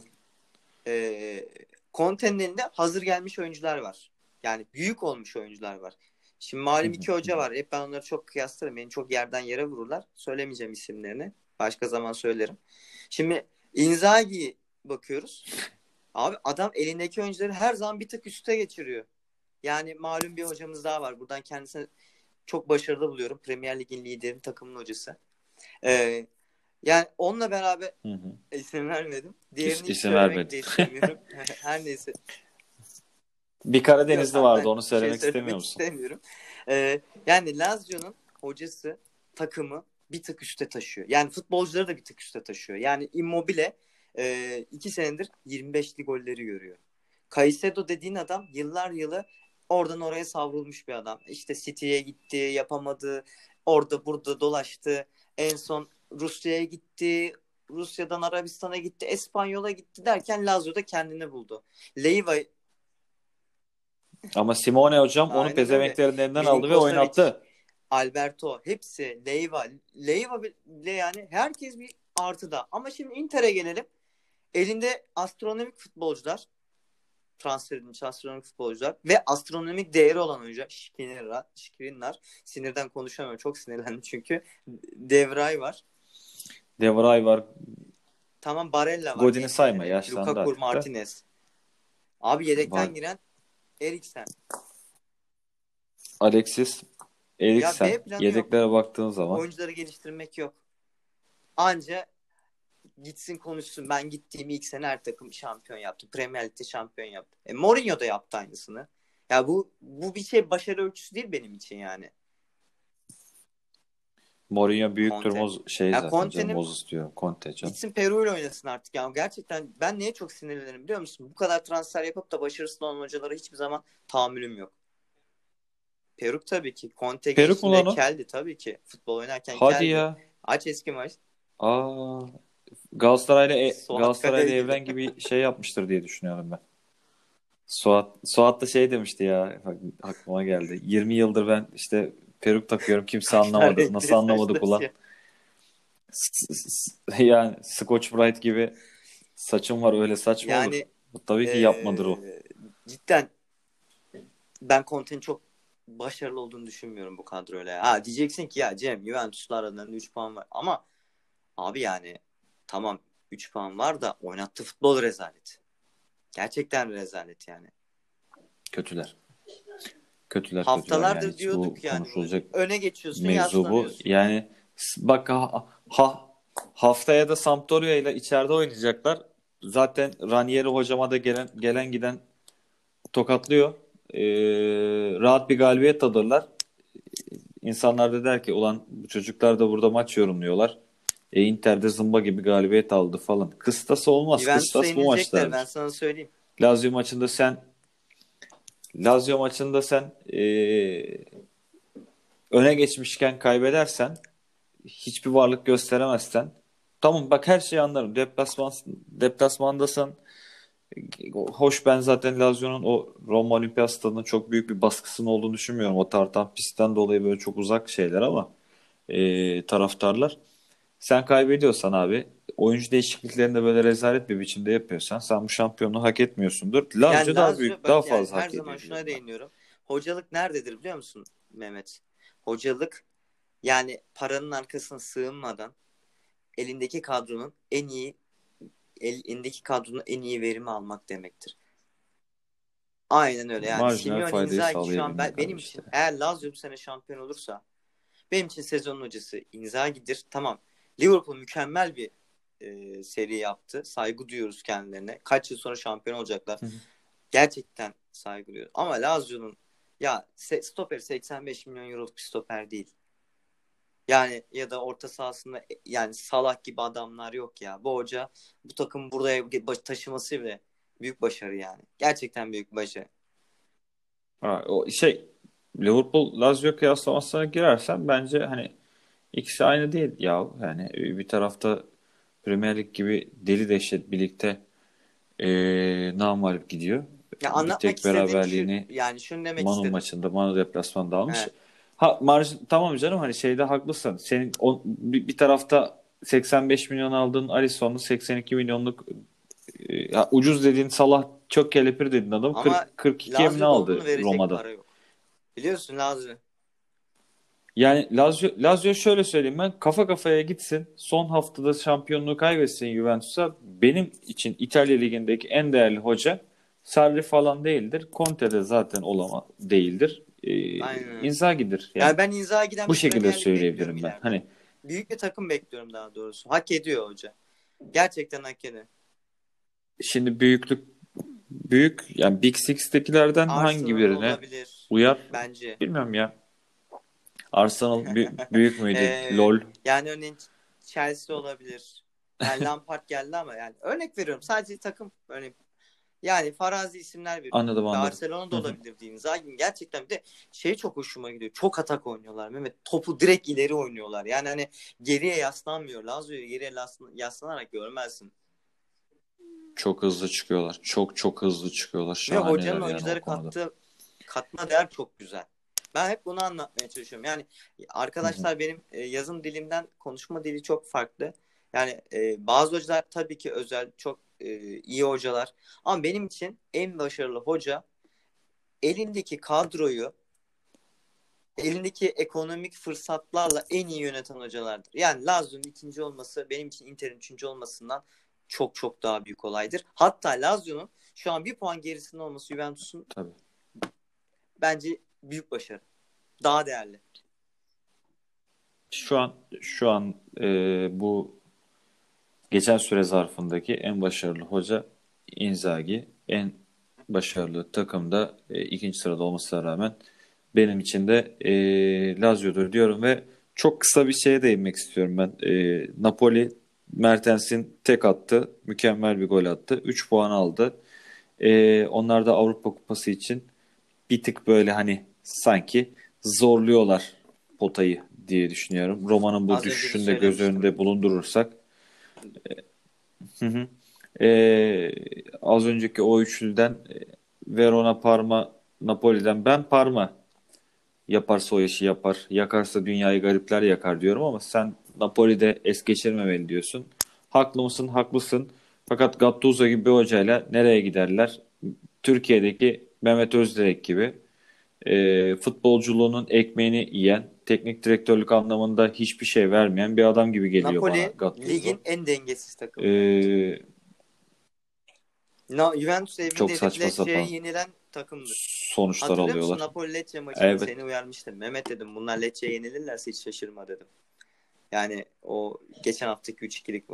e, Conte'nin elinde hazır gelmiş oyuncular var. Yani büyük olmuş oyuncular var. Şimdi malum iki hoca var. Hep ben onları çok kıyaslarım. Beni çok yerden yere vururlar. Söylemeyeceğim isimlerini. Başka zaman söylerim. Şimdi Inzaghi'yi bakıyoruz. Abi adam elindeki oyuncuları her zaman bir tık üste geçiriyor. Yani malum bir hocamız daha var. Buradan kendisini çok başarılı buluyorum. Premier Lig'in liderin takımın hocası. Ee, yani onunla beraber Hı hı. isim vermedim. Diğerini İs- isim söylemek vermedi. de istemiyorum. Her neyse. Bir Karadenizli Yok, vardı onu bir şey söylemek istemiyor musun? istemiyorum. Ee, yani Lazio'nun hocası, takımı bir tık üste taşıyor. Yani futbolcuları da bir tık üste taşıyor. Yani Immobile e, iki senedir 25'li golleri görüyor. Caicedo dediğin adam yıllar yılı oradan oraya savrulmuş bir adam. İşte City'ye gitti, yapamadı. Orada burada dolaştı. En son Rusya'ya gitti. Rusya'dan Arabistan'a gitti. Espanyol'a gitti derken Lazio'da kendini buldu. Leiva Ama Simone hocam onu Aynen pezevenklerin elinden Milinkovic, aldı ve oynattı. Alberto hepsi Leiva Leiva bile yani herkes bir artıda. Ama şimdi Inter'e gelelim. Elinde astronomik futbolcular transfer edilmiş astronomik futbolcular ve astronomik değeri olan oyuncular Şikrinler, Şikrinler. Sinirden konuşamıyorum. Çok sinirlendim çünkü. Devray var. Devray var. Tamam Barella var. Godin'i sayma, yaşlandı Lukaku artık. Martinez. Abi yedekten Var. giren Eriksen. Alexis, Eriksen. Ya Yedeklere baktığın zaman Oyuncuları geliştirmek yok. Anca gitsin konuşsun. Ben gittiğim ilk sene her takım şampiyon yaptı. Premier Lig'de şampiyon yaptı. E, Mourinho da yaptı aynısını. Ya bu bu bir şey başarı ölçüsü değil benim için yani. Mourinho büyüktür Conte. Moz şey Ya zaten canım Moses diyorum. Conte canım. Gitsin Peru ile oynasın artık. Yani gerçekten ben niye çok sinirlenirim biliyor musun? Bu kadar transfer yapıp da başarısız olan hocalara hiçbir zaman tahammülüm yok. Peruk tabii ki. Conte Peruk o? keldi tabii ki. Futbol oynarken Hadi keldi. ya. Aç eski maç. Aa, Galatasaray'la e, Suat Galatasaray'la. Evren gibi şey yapmıştır diye düşünüyorum ben. Suat Suat da şey demişti ya aklıma geldi. 20 yıldır ben işte peruk takıyorum kimse anlamadı. Nasıl anlamadık ulan? S- Yani Scotch Brite gibi saçım var öyle saç mı olur? Yani Bu Tabii ki Ee, yapmadır o. Cidden ben Conte'nin çok başarılı olduğunu düşünmüyorum bu kadroyla. Ha diyeceksin ki ya Cem Juventus'la aralarında 3 puan var. Ama abi yani tamam 3 puan var da oynattığı futbol rezalet. Gerçekten rezalet yani. Kötüler. Kötüler Haftalardır kötüler yani. Diyorduk yani. Öne geçiyorsun, mevzu bu. Yani bak ha, ha- haftaya da Sampdoria ile içeride oynayacaklar. Zaten Ranieri hocama da gelen gelen giden tokatlıyor. Ee, rahat bir galibiyet alırlar. İnsanlar da der ki ulan bu çocuklar da burada maç yorumluyorlar. E Inter'de zımba gibi galibiyet aldı falan. Kıstası olmaz. Juventus'a Kıstas bu maçlar. ben sana söyleyeyim. Lazio maçında sen Lazio maçında sen eee, öne geçmişken kaybedersen hiçbir varlık gösteremezsen tamam bak her şeyi anlarım. Deplasman deplasmandasın. Hoş ben zaten Lazio'nun o Roma Olimpiyat Stadı'nın çok büyük bir baskısının olduğunu düşünmüyorum. O tartan pistten dolayı böyle çok uzak şeyler ama eee, taraftarlar. Sen kaybediyorsan abi oyuncu değişikliklerini de böyle rezalet bir biçimde yapıyorsan sen bu şampiyonluğu hak etmiyorsundur. Lazio Yani daha Lazio, büyük, daha yani fazla her hak zaman ediyor şuna değiniyorum. Hocalık nerededir biliyor musun Mehmet? Hocalık yani paranın arkasına sığınmadan elindeki kadronun en iyi el, elindeki kadronun en iyi verimi almak demektir. Aynen öyle yani. Simeone Inzaghi şu an ben, benim işte. için eğer Lazio bu sene şampiyon olursa benim için sezonun hocası Inzaghi'dir. Tamam. Liverpool mükemmel bir e, seri yaptı. Saygı duyuyoruz kendilerine. Kaç yıl sonra şampiyon olacaklar. Hı hı. Gerçekten saygı duyuyoruz. Ama Lazio'nun ya stoper 85 milyon euroluk bir stoper değil. Yani ya da orta sahasında e, yani Salah gibi adamlar yok ya. Bu hoca bu takım buraya taşıması bile büyük başarı yani. Gerçekten büyük başarı. Ha, o şey Liverpool Lazio kıyaslamasına girersen bence hani ikisi aynı değil ya. Yani bir tarafta Premier Lig gibi deli dehşet birlikte eee namağlup gidiyor. Ya Bir anlatmak tek istediğim beraberliğini şu, yani şunu demek Manu istedim. maçında Manu deplasmanda almış. Evet. Ha marj tamam canım hani şeyde haklısın. Senin o, bir, bir tarafta 85 milyon aldığın Alisson'lu 82 milyonluk e, ya ucuz dediğin Salah çok kelepir dediğin adam Ama 40 42 mi aldı Roma'da? Biliyorsun Lazio. Yani Lazio, Lazio şöyle söyleyeyim ben kafa kafaya gitsin son haftada şampiyonluğu kaybetsin Juventus'a benim için İtalya Ligi'ndeki en değerli hoca Sarri falan değildir. Conte de zaten olama değildir. Ee, Aynen. Inzaghi'dir. Yani Yani ben Inzaghi'den bu şekilde söyleyebilirim ben. ileride. Hani Büyük bir takım bekliyorum daha doğrusu. Hak ediyor hoca. Gerçekten hak ediyor. şimdi büyüklük büyük yani Big Six'tekilerden hangi Arsenal birine olabilir uyar bence. bilmiyorum ya. Arsenal bü- büyük müydü? Ee, LOL. Yani örneğin Chelsea olabilir. Yani Lampard geldi ama yani örnek veriyorum sadece takım örneğin yani farazi isimler veriyorum. Anladım anladım. Barcelona da Hı hı. olabilir diyeyim. Zaten gerçekten bir de şey çok hoşuma gidiyor. Çok atak oynuyorlar Mehmet. Topu direkt ileri oynuyorlar. Yani hani geriye yaslanmıyor. Lazio'yu geriye yaslan- yaslanarak görmezsin. Çok hızlı çıkıyorlar. Çok çok hızlı çıkıyorlar. Ve hocanın yani oyuncuları kattığı katma değer çok güzel. Ben hep bunu anlatmaya çalışıyorum. Yani arkadaşlar benim e, yazım dilimden konuşma dili çok farklı. Yani e, bazı hocalar tabii ki özel, çok e, iyi hocalar. Ama benim için en başarılı hoca elindeki kadroyu elindeki ekonomik fırsatlarla en iyi yöneten hocalardır. Yani Lazio'nun ikinci olması benim için Inter'in üçüncü olmasından çok çok daha büyük olaydır. Hatta Lazio'nun şu an bir puan gerisinde olması Juventus'un Tabii. bence büyük başarı. Daha değerli. Şu an şu an e, bu geçen süre zarfındaki en başarılı hoca Inzaghi. En başarılı takımda e, ikinci sırada olmasına rağmen benim için de e, Lazio'dur diyorum ve çok kısa bir şeye değinmek istiyorum ben. E, Napoli Mertens'in tek attı. Mükemmel bir gol attı. 3 puan aldı. E, onlar da Avrupa Kupası için bir tık böyle hani sanki zorluyorlar potayı diye düşünüyorum. Roma'nın bu Az düşüşünü de göz önünde bulundurursak. E, hı hı. E, az önceki o üçlüden e, Verona, Parma, Napoli'den ben Parma yaparsa o işi yapar. Yakarsa dünyayı garipler yakar diyorum ama sen Napoli'de es geçirmemeli diyorsun. Haklı mısın? Haklısın. Fakat Gattuso gibi bir hocayla nereye giderler? Türkiye'deki Mehmet Özdirek gibi e, futbolculuğunun ekmeğini yiyen, teknik direktörlük anlamında hiçbir şey vermeyen bir adam gibi geliyor Napoli bana Gattuso. ligin en dengesiz takımı. E, Na, Juventus evinde çok saçma sapan yenilen takımdır. sonuçlar Hatırlıyor musun alıyorlar. Napoli Lecce maçında Evet. seni uyarmıştım. Mehmet dedim bunlar Lecce'ye yenilirlerse hiç şaşırma dedim. Yani o geçen haftaki 3-2'lik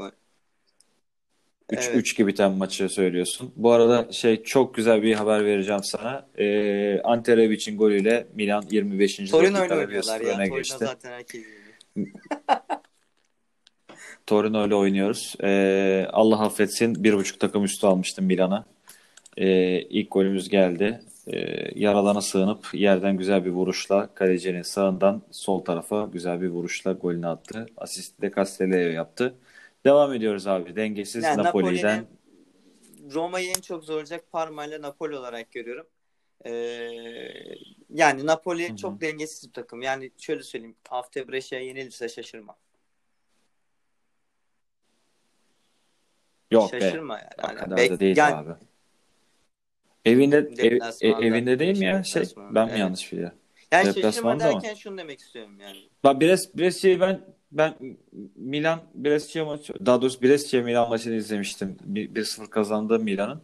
bu. 3 Evet. 3 gibi biten maçı söylüyorsun. Bu arada şey çok güzel bir haber vereceğim sana. Ee, Ante Rebic'in golüyle Milan 25. Torino dakikada oynuyorlar 1-0 ya. Torino geçti. zaten herkes. Torino ile oynuyoruz. Ee, Allah affetsin bir buçuk takım üstü almıştım Milan'a. Ee, ilk golümüz geldi. Ee, yaralana sığınıp yerden güzel bir vuruşla kalecinin sağından sol tarafa güzel bir vuruşla golünü attı. Asisti de Castelleo yaptı. Devam ediyoruz abi. Dengesiz Yani Napoli'den Roma'yı en çok zorlayacak Parma ile Napoli olarak görüyorum. Ee, yani Napoli Hı hı. çok dengesiz bir takım. Yani şöyle söyleyeyim. Haftaya Brescia'ya yenilirse şaşırma. yok be. Şaşırma yani. O kadar bek- da değil yani abi. Evinde ev- e- evinde değil mi ya şey? Ben mi evet. yanlış biliyorum? Yani şaşırma Deplasmanda mı? derken şunu demek istiyorum yani. Bak Bres Brescia'yı ben ben Milan Brescia maçı daha doğrusu Brescia Milan maçını izlemiştim. Bir- 1-0 kazandı Milan'ın.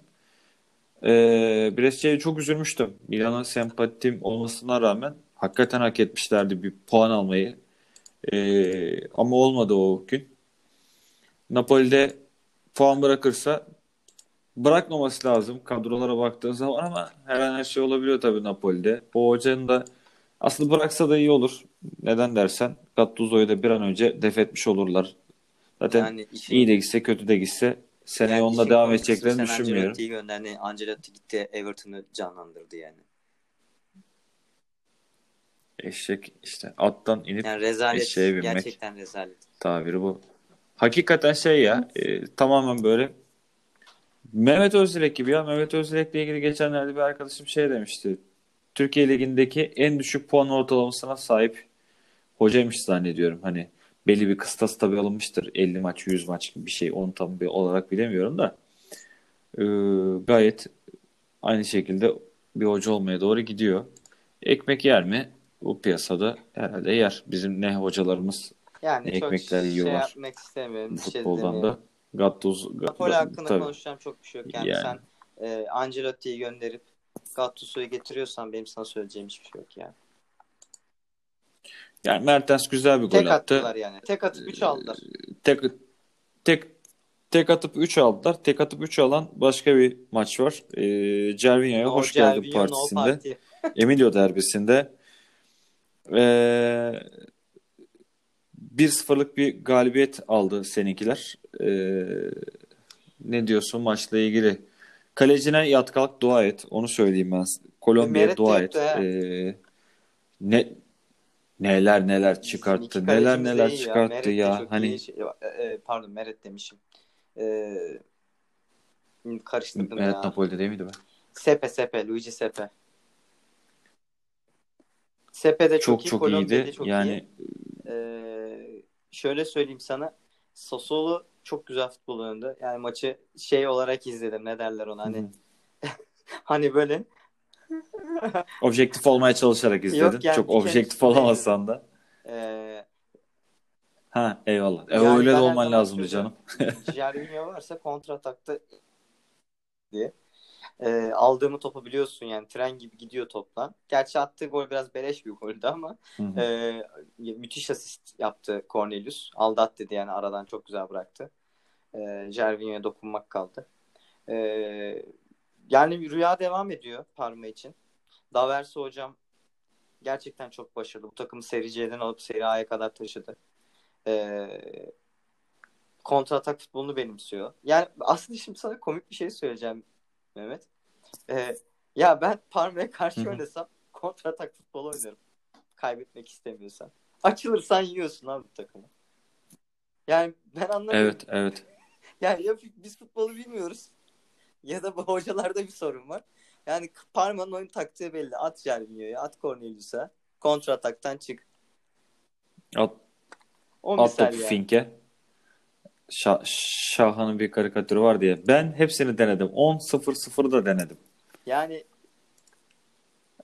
Ee, Brescia'ya çok üzülmüştüm. Milan'a sempatim olmasına rağmen hakikaten hak etmişlerdi bir puan almayı. Ee, ama olmadı o gün. Napoli'de puan bırakırsa bırakmaması lazım kadrolara baktığın zaman ama her an her şey olabiliyor tabii Napoli'de. O hocanın da aslında bıraksa da iyi olur. Neden dersen Gattuso'yu da bir an önce def etmiş olurlar. Zaten Yani işin, iyi de gitse kötü de gitse seneye yani onunla devam edeceklerini düşünmüyorum. Ancelotti'yi gönderdi. Ancelotti gitti Everton'ı canlandırdı yani. Eşek işte attan inip Yani rezalet. Eşeğe binmek. Gerçekten rezalet. tabiri bu. Hakikaten şey ya e, tamamen böyle Mehmet Özdilek gibi ya Mehmet Özdilek'le ilgili geçenlerde bir arkadaşım şey demişti. Türkiye Ligi'ndeki en düşük puan ortalamasına sahip hocaymış zannediyorum. Hani belli bir kıstas tabii alınmıştır. 50 maç, 100 maç gibi bir şey. Onu tam bir olarak bilemiyorum da. Ee, gayet aynı şekilde bir hoca olmaya doğru gidiyor. Ekmek yer mi? Bu piyasada herhalde yer. Bizim ne hocalarımız Yani Ne ekmekler şey yiyorlar. yapmak istemiyorum. şey futboldan demiyorum. da Gattuso Napoli hakkında tabii. konuşacağım çok bir şey yok. Yani, Yani. sen e, Ancelotti'yi gönderip Gattuso'yu getiriyorsan benim sana söyleyeceğim hiçbir şey yok yani. Yani Mertens güzel bir gol Tek attı. attılar yani. Tek atıp 3 aldılar. Tek tek tek atıp 3 aldılar. Tek atıp 3 alan başka bir maç var. Ee, Cervinho'ya No hoş geldin Gervinho, no partisinde. parti. Emilio derbisinde Ee, 1-0'lık bir galibiyet aldı seninkiler. Ee, ne diyorsun maçla ilgili? Kalecine yat kalk dua et. Onu söyleyeyim ben. Kolombiya Meret de dua et. Ee, ne neler neler çıkarttı. Neler neler çıkarttı Meret ya. Hani. Şey- e, e, pardon Meret demişim. E, karıştırdım evet ya. Napoli'de değil miydi be? Sepe Sepe. Luigi Sepe. Sepe de çok, Çok iyi. çok iyiydi. çok Yani iyi. E, şöyle söyleyeyim sana. Sassuolo çok güzel futbol oynadı. Yani maçı şey olarak izledim. Ne derler ona? Hani hani böyle objektif olmaya çalışarak izledin. Yok yani Çok kere objektif olamasan da. e, Ha eyvallah. E, Yani öyle de olman lazımdı canım. Jervinho varsa kontratakta diye. Ee, aldığımı topu biliyorsun yani tren gibi gidiyor topla. Gerçi attığı gol biraz beleş bir goldü ama Hı hı. e, müthiş asist yaptı Cornelius. Aldı at dedi yani aradan çok güzel bıraktı. E, Jervinho'ya dokunmak kaldı. E, yani rüya devam ediyor Parma için. Daverso hocam gerçekten çok başarılı. Bu takımı Seri C'den alıp Seri A'ya kadar taşıdı. Ee, kontratak futbolunu benimsiyor. Yani aslında şimdi sana komik bir şey söyleyeceğim Mehmet. Ee, ya ben Parma'ya karşı Hı hı. oynasam kontratak futbol oynarım. Kaybetmek istemiyorsan. Açılırsan yiyorsun abi bu takımı. Yani ben anlamıyorum. Evet evet. Yani ya biz futbolu bilmiyoruz ya da bu hocalarda bir sorun var. Yani Parma'nın oyun taktiği belli. At Jervinho'ya, at Cornelius'a. Kontrataktan çık. At, O at topu yani. Fink'e. Şah, Şah'ın bir karikatürü var diye. Ben hepsini denedim. 10-0-0 da denedim. Yani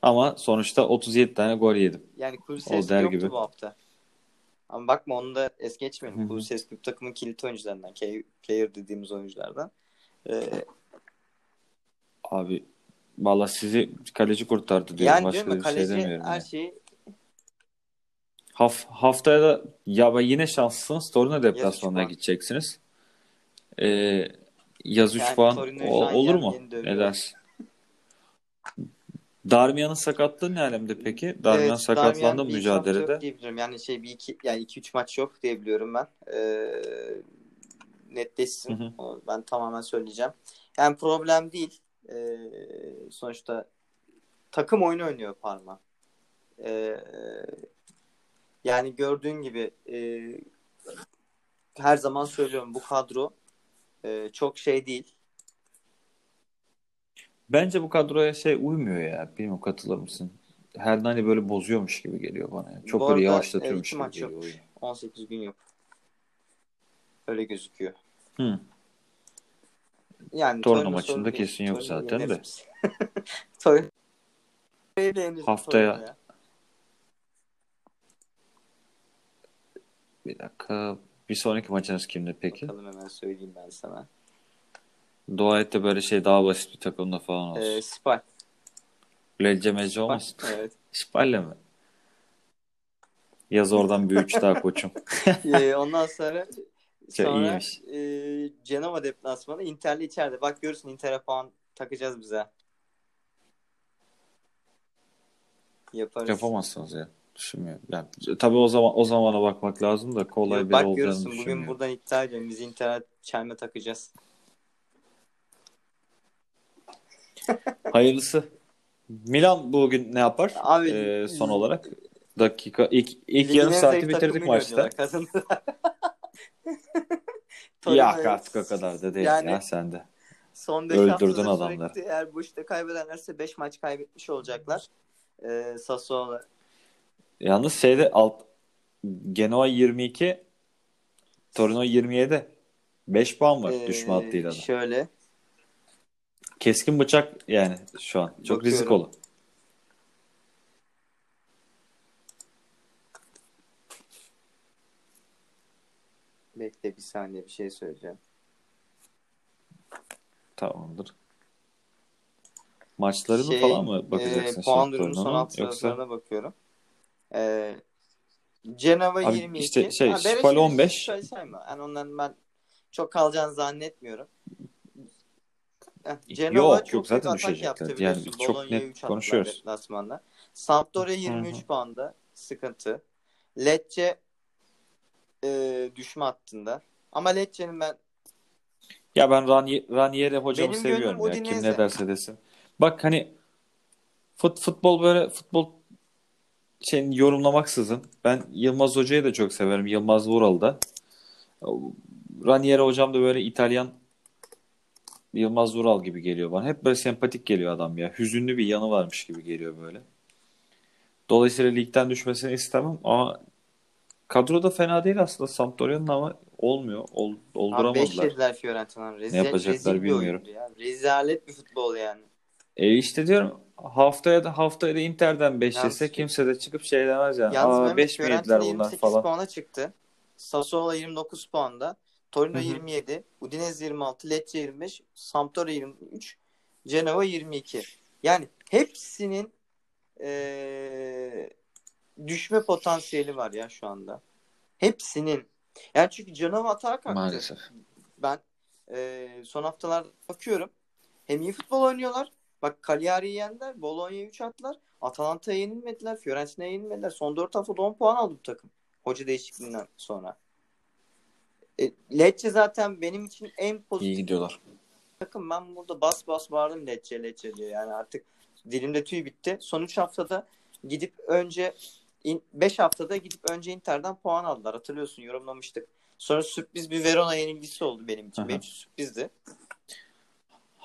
Ama sonuçta 37 tane gol yedim. Yani Kulusevski yoktu gibi. bu hafta. Ama bakma onu da es geçmeyelim. Kulusevski bu takımın kilit oyuncularından. Key player dediğimiz oyunculardan. Ee, Abi valla sizi kaleci kurtardı diyorum. yani Başka diyorum ya şey kaleci her ya. şeyi Haf- haftaya da ya yine şanslısınız. Torino deplasmanına gideceksiniz. Ee, yaz 3 Yani puan o- olur mu? Ne dersin? Darmian'ın sakatlığı ne alemde peki? Darmian Evet, sakatlandı Darmian hafta yok mücadelede? diyebilirim. Yani şey bir iki yani iki üç maç yok diyebiliyorum ben. Ee, netleşsin. Hı hı. O- Ben tamamen söyleyeceğim. Yani problem değil. Ee, sonuçta takım oyunu oynuyor Parma. Ee, yani gördüğün gibi e, her zaman söylüyorum bu kadro e, çok şey değil. Bence bu kadroya şey uymuyor ya. Bilmiyorum katılır mısın? Hernani böyle bozuyormuş gibi geliyor bana. ya. Çok Bu böyle yavaşlatıyormuş gibi geliyor yok. oyunu. 18 gün yok. Öyle gözüküyor. Hı. Yani Torino maçında kesin yok zaten de. Haftaya- Bir dakika. Bir sonraki maçınız kimdi peki? Bakalım hemen söyleyeyim ben sana. Dua et de böyle şey daha basit bir takımda falan olsun. Ee, Spal. Lecce mecce olmasın. Evet. Şipalle mi? Yaz oradan bir üç daha koçum. Ee, ondan sonra Çok sonra iyiymiş. e, Genova deplasmanı Inter'le içeride. Bak görürsün Inter'e puan takacağız bize. Yaparız. Yapamazsınız ya. Düşünmüyorum. Yani, tabii o zaman o zamana bakmak lazım da kolay Yok, bir bak olacağını görürsün bugün düşünmüyorum. buradan iddia ediyorum. Biz Inter'e çelme takacağız. Hayırlısı. Milan bugün ne yapar? Abi, Ee, son olarak dakika ilk ilk yarım saati bitirdik maçta. Ya artık o kadar da değil Yani- ya sen de. Son 5 Öldürdün adamları. eğer bu işte kaybederlerse 5 maç kaybetmiş olacaklar. Ee, Sassuolo Yalnız şeyde alt Genoa 22 Torino 27. 5 puan var ee, düşme hattıyla da. Şöyle Keskin bıçak yani şu an. Çok Bakıyorum. rizikolu. bekle bir saniye bir şey söyleyeceğim. Tamamdır. Maçlarını Şey, falan mı bakacaksın ee, puan durumu son hafta Yoksa bakıyorum. Ee, Genova Abi 22. işte şey, Ha, Spal Bereşiktaş 15. şöyle sayma. Yani onların ben çok kalacağını zannetmiyorum. Genova Yok, çok yok, zaten atak yaptı Yani çok net 3 attılar konuşuyoruz. deplasmanda. Sampdoria Hı 23 hı. puanda. sıkıntı. Lecce e, düşme hattında. Ama Lecce'nin ben Ya ben Rani- Ranieri hocamı Benim seviyorum ya. Kim Udinese. ne derse desin. Bak hani fut, futbol böyle futbol şeyini yorumlamaksızın ben Yılmaz Hoca'yı da çok severim. Yılmaz Vural'ı da. Ranieri hocam da böyle İtalyan Yılmaz Vural gibi geliyor bana. Hep böyle sempatik geliyor adam ya. Hüzünlü bir yanı varmış gibi geliyor böyle. Dolayısıyla ligden düşmesini istemem ama kadro da fena değil aslında Sampdoria'nın ama olmuyor. Ol, Abi 5 olduramadılar. yediler Fiorentina'nın. Rezil, yapacaklar rezil bir bilmiyorum. oyundu ya. Rezalet bir futbol yani. E işte diyorum haftaya da haftaya da Inter'den 5 Yalnız- yese kimse de çıkıp şey demez yani. Yalnız Aa Mehmet 5 mi yediler bunlar 28 falan. puana çıktı. Sassuolo 29 puanda. Torino Hı hı. 27. Udinese 26. Lecce 25. Sampdoria 23. Genova 22. Yani hepsinin eee, düşme potansiyeli var ya şu anda. Hepsinin. Yani çünkü Genova atağa kalktı. Maalesef. Ben eee, son haftalarda bakıyorum. Hem iyi futbol oynuyorlar. Bak Cagliari'yi yendiler. Bologna'yı 3 attılar. Atalanta'ya yenilmediler. Fiorentina'ya yenilmediler. Son 4 haftada 10 puan aldı bu takım. Hoca değişikliğinden sonra. E, Lecce zaten benim için en İyi pozitif gidiyorlar. takım. Ben burada bas bas bağırdım Lecce Lecce diyor. Yani artık dilimde tüy bitti. Son 3 haftada gidip önce 5 haftada gidip önce Inter'den puan aldılar. Hatırlıyorsun yorumlamıştık. Sonra sürpriz bir Verona yenilgisi oldu benim için. Aha. Benim için sürprizdi.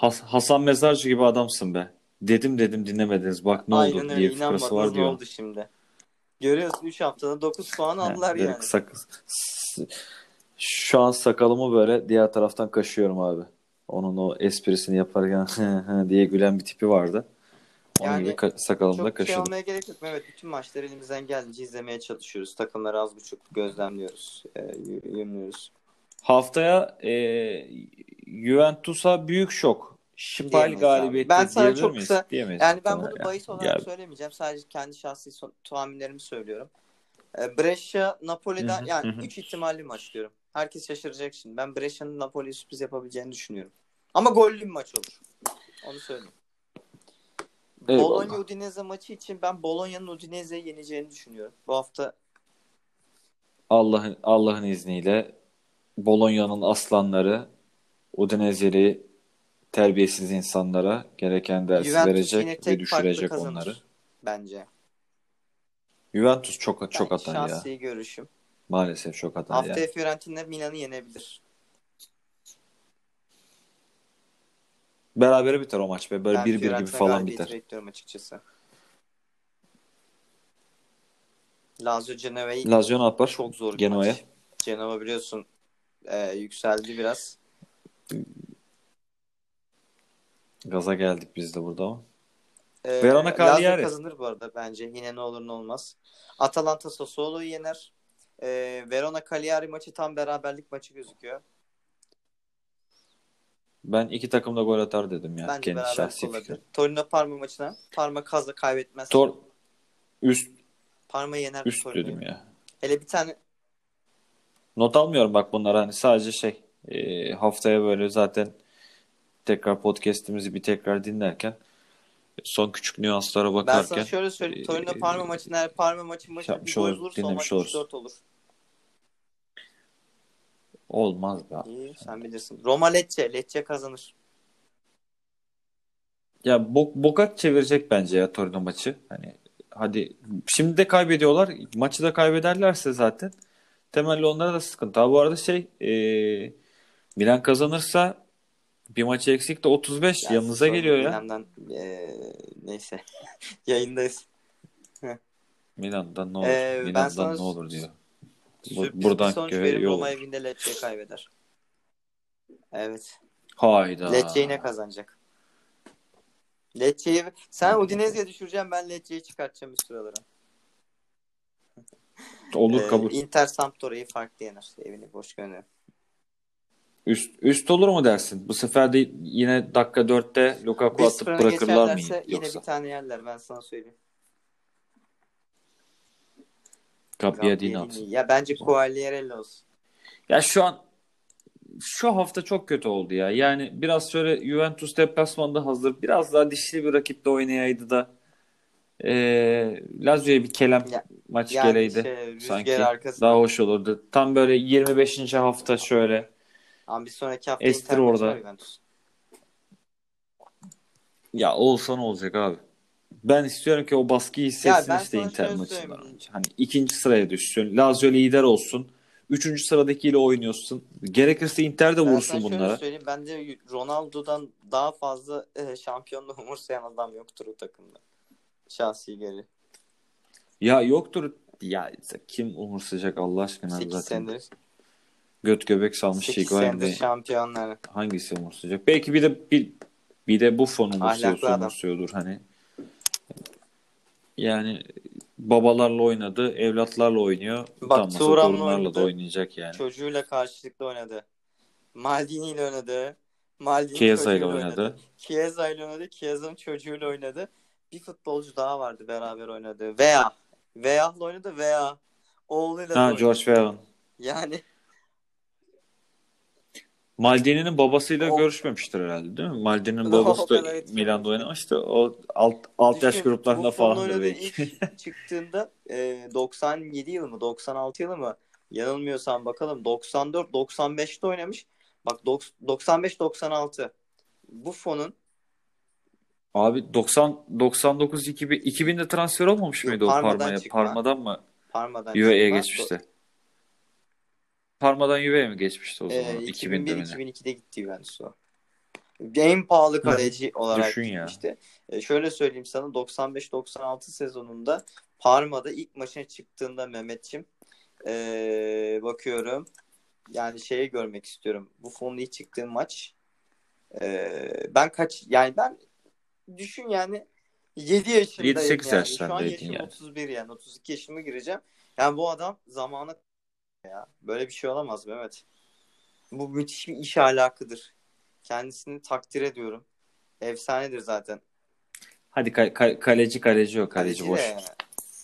Has- Hasan Mezarcı gibi adamsın be. Dedim dedim dinlemediniz. Bak ne Aynen oldu öyle. diye bir fıkrası İnanmadınız var ne diyor. oldu şimdi. Görüyorsun 3 haftada 9 puan He, aldılar böyle yani. kısa kısa. S- Şu an sakalımı böyle diğer taraftan kaşıyorum abi. Onun o esprisini yaparken diye gülen bir tipi vardı. Onun Yani gibi ka- sakalımı da Çok şey kaşıdım. olmaya gerek yok. Evet bütün maçları elimizden geldiğince izlemeye çalışıyoruz. Takımları az buçuk gözlemliyoruz. E, y- yumluyoruz. Haftaya e, Juventus'a büyük şok. Şipal galibiyeti Ben sana çok miyiz? kısa- Diyemeyiz Yani ben bunu bahis ya. olarak Ya, söylemeyeceğim. Sadece kendi şahsi son- tahminlerimi söylüyorum. E, Brescia Napoli'den Hı hı, yani hı. 3 ihtimalli maç diyorum. Herkes şaşıracak şimdi. Ben Brescia'nın Napoli'ye sürpriz yapabileceğini düşünüyorum. Ama gollü bir maç olur. Onu söyleyeyim. Eyvallah. Bologna Udinese maçı için ben Bologna'nın Udinese'yi yeneceğini düşünüyorum. Bu hafta Allah'ın Allah'ın izniyle Bologna'nın aslanları Udinese'li terbiyesiz insanlara gereken dersi Juventus verecek ve düşürecek onları. bence. Juventus çok çok Ben atar ya. şahsi görüşüm. Maalesef çok atar Haftaya yani. Fiorentina Milan'ı yenebilir. Berabere biter o maç be. Böyle Ben 1-1 gibi Fiorentina falan galibiyeti biter. bekliyorum açıkçası. Lazio Genova'yı Lazio ne yapar? çok zor bir maç. Genova biliyorsun e, yükseldi biraz. Gaza geldik biz de burada ama. E, Verona Cagliari. kazanır bu arada bence. Yine ne olur ne olmaz. Atalanta Sassuolo'yu yener. E, Verona Cagliari maçı tam beraberlik maçı gözüküyor. Ben iki takım da gol atar dedim ya. Bence Kendi şahsi fikrim. Torino Parma maçına Parma kazı kaybetmez. Tor üst Parma yener üst Torino'yu. dedim ya. Hele bir tane Not almıyorum bak bunlar hani sadece şey e, haftaya böyle zaten tekrar podcast'imizi bir tekrar dinlerken son küçük nüanslara ben bakarken sana şöyle söyleyeyim. e, Torino Parma maçında eğer Parma maçı maçı yapmış bir gol olur- bulursa o maç oluruz. 3-4 olur. olmaz be. İyi sen bilirsin. Roma Lecce. Lecce kazanır. Ya bok, bokat çevirecek bence ya Torino maçı. Hani hadi şimdi de kaybediyorlar. Maçı da kaybederlerse zaten temelli onlara da sıkıntı. Ha, bu arada şey e, Milan kazanırsa bir maçı eksik de 35 Yani yanınıza geliyor ya. Milan'dan eee, neyse. Yayındayız. Milan'dan ne olur? Ee, ben Milan'dan sana ne olur diyor. Sürpriz buradan sonuç verim Roma evinde Lecce kaybeder. Evet. Hayda. Lecce yine kazanacak. Lecce'yi sen Udinese'ye düşüreceğim ben Lecce'yi çıkartacağım üst sıralara. Olur Ee, kabul. Inter Sampdoria'yı farklı yener. Evini boş gönderir. Üst, üst olur mu dersin? Bu sefer de yine dakika 4'te Lukaku atıp 1-0 bırakırlar mı geçerlerse yine yoksa? bir tane yerler ben sana söyleyeyim. Gabbiadini. atsın. Ya bence Quagliarella olsun. Ya şu an şu hafta çok kötü oldu ya. Yani biraz şöyle Juventus deplasmanda hazır. Biraz daha dişli bir rakiple oynayaydı da e, Lazio'ya bir kelem Ya, maç Yani geleydi şey, sanki arkasında. daha hoş olurdu. Tam böyle 25. hafta şöyle Ama bir sonraki hafta maçı orada. Juventus. ya olsa ne olacak abi? Ben istiyorum ki o baskıyı hissetsin ben işte Inter maçından önce. Hani ikinci sıraya düşsün. Lazio lider olsun. Üçüncü sıradakiyle oynuyorsun. Gerekirse Inter de Ben vursun şöyle bunlara. söyleyeyim. Bence Ronaldo'dan daha fazla e, şampiyonluğu umursayan adam yoktur o takımda. Şahsi geri. Ya yoktur. Ya kim umursayacak Allah aşkına 8 zaten. senedir. Göt göbek salmış 8 Higuain senedir de şampiyonlar. hangisi umursayacak? Belki bir de bir, bir de Buffon Ahlaklı umursuyorsa umursuyordur hani. Yani babalarla oynadı, evlatlarla oynuyor. Bak, Turan'la torunlarla da oynadı. oynayacak yani. Çocuğuyla karşılıklı oynadı. Maldini ile oynadı. Maldini Chiesa ile oynadı. Chiesa ile oynadı. Chiesa'nın çocuğuyla oynadı. Bir futbolcu daha vardı beraber oynadı. Veya Veyah'la oynadı veya oğluyla Ha oynadı. George Weah. Yani Maldini'nin babasıyla O- görüşmemiştir herhalde değil mi? Maldini'nin babası da. Milan'da oynamıştı. O alt, alt yaş Düşün, gruplarında Buffon'un falandır oynadığı belki. ilk çıktığında e, 97 yılı mı 96 yılı mı yanılmıyorsam bakalım 94-95'te oynamış. Bak 95-96 Buffon'un Abi 90 99 2000 2000'de transfer olmamış Yok, mıydı o Parma'dan Parma'ya? çıkma. Parma'dan mı? Parma'dan çıkma. geçmişti. Parma'dan Juve'ye mi geçmişti o E, zaman? 2000'de mi? 2001-2002'de gitti Juventus'a. En pahalı kaleci olarak düşün ya. gitmişti. E, şöyle söyleyeyim sana 95-96 sezonunda Parma'da ilk maçına çıktığında Mehmetçim e, bakıyorum yani şeyi görmek istiyorum. Buffon'un ilk çıktığı maç e, ben kaç yani ben düşün yani 7 yaşındayım 7-8 yani. Şu an yaşım yani. 31 yani 32 yaşıma gireceğim. Yani bu adam zamanı ya. Böyle bir şey olamaz Mehmet. Bu müthiş bir iş ahlakıdır. Kendisini takdir ediyorum. Efsanedir zaten. Hadi ka- ka- kaleci kaleci yok kaleci boş. de.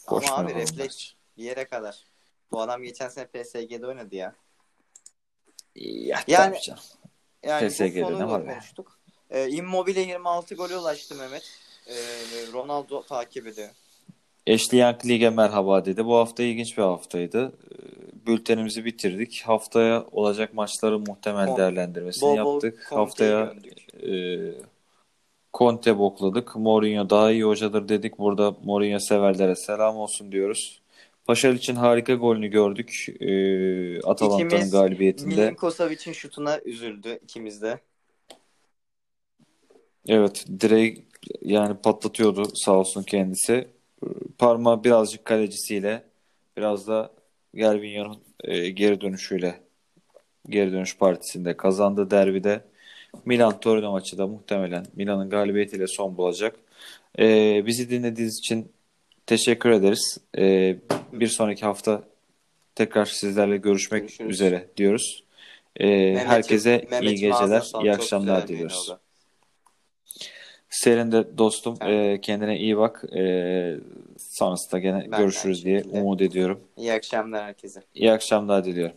Boş Ama abi refleks bir yere kadar. Bu adam geçen sene PSG'de oynadı ya. Ya, Yani-. Yani PSG'de ne var konuştuk. Ee, Immobile 26 gole ulaştı Mehmet. Ee, Ronaldo takip ediyor. Ashley Young Lig'e merhaba dedi. Bu hafta ilginç bir haftaydı. Ee, Bültenimizi bitirdik. Haftaya olacak maçların muhtemel Kon- değerlendirmesini Bol bol yaptık. Conte'yi Haftaya e, Conte bokladık. Mourinho daha iyi hocadır dedik. Burada Mourinho severlere selam olsun diyoruz. Paşal için harika golünü gördük. Ee, Atalanta'nın galibiyetinde. Milinkosovic'in şutuna üzüldü ikimiz de. Evet, direği yani patlatıyordu sağ olsun kendisi. Parma birazcık kalecisiyle biraz da Gervinho'nun e, geri dönüşüyle geri dönüş partisinde kazandı derbide. Milan Torino maçı da muhtemelen Milan'ın galibiyetiyle son bulacak. E, bizi dinlediğiniz için teşekkür ederiz. E, bir sonraki hafta tekrar sizlerle görüşmek Görüşürüz. üzere diyoruz. E, Mehmet'im- herkese Mehmet'im iyi geceler, iyi akşamlar diliyoruz. Senin de dostum Evet. e, kendine iyi bak. E, sonrasında gene Ben görüşürüz diye umut ediyorum. İyi akşamlar herkese. İyi akşamlar diliyorum.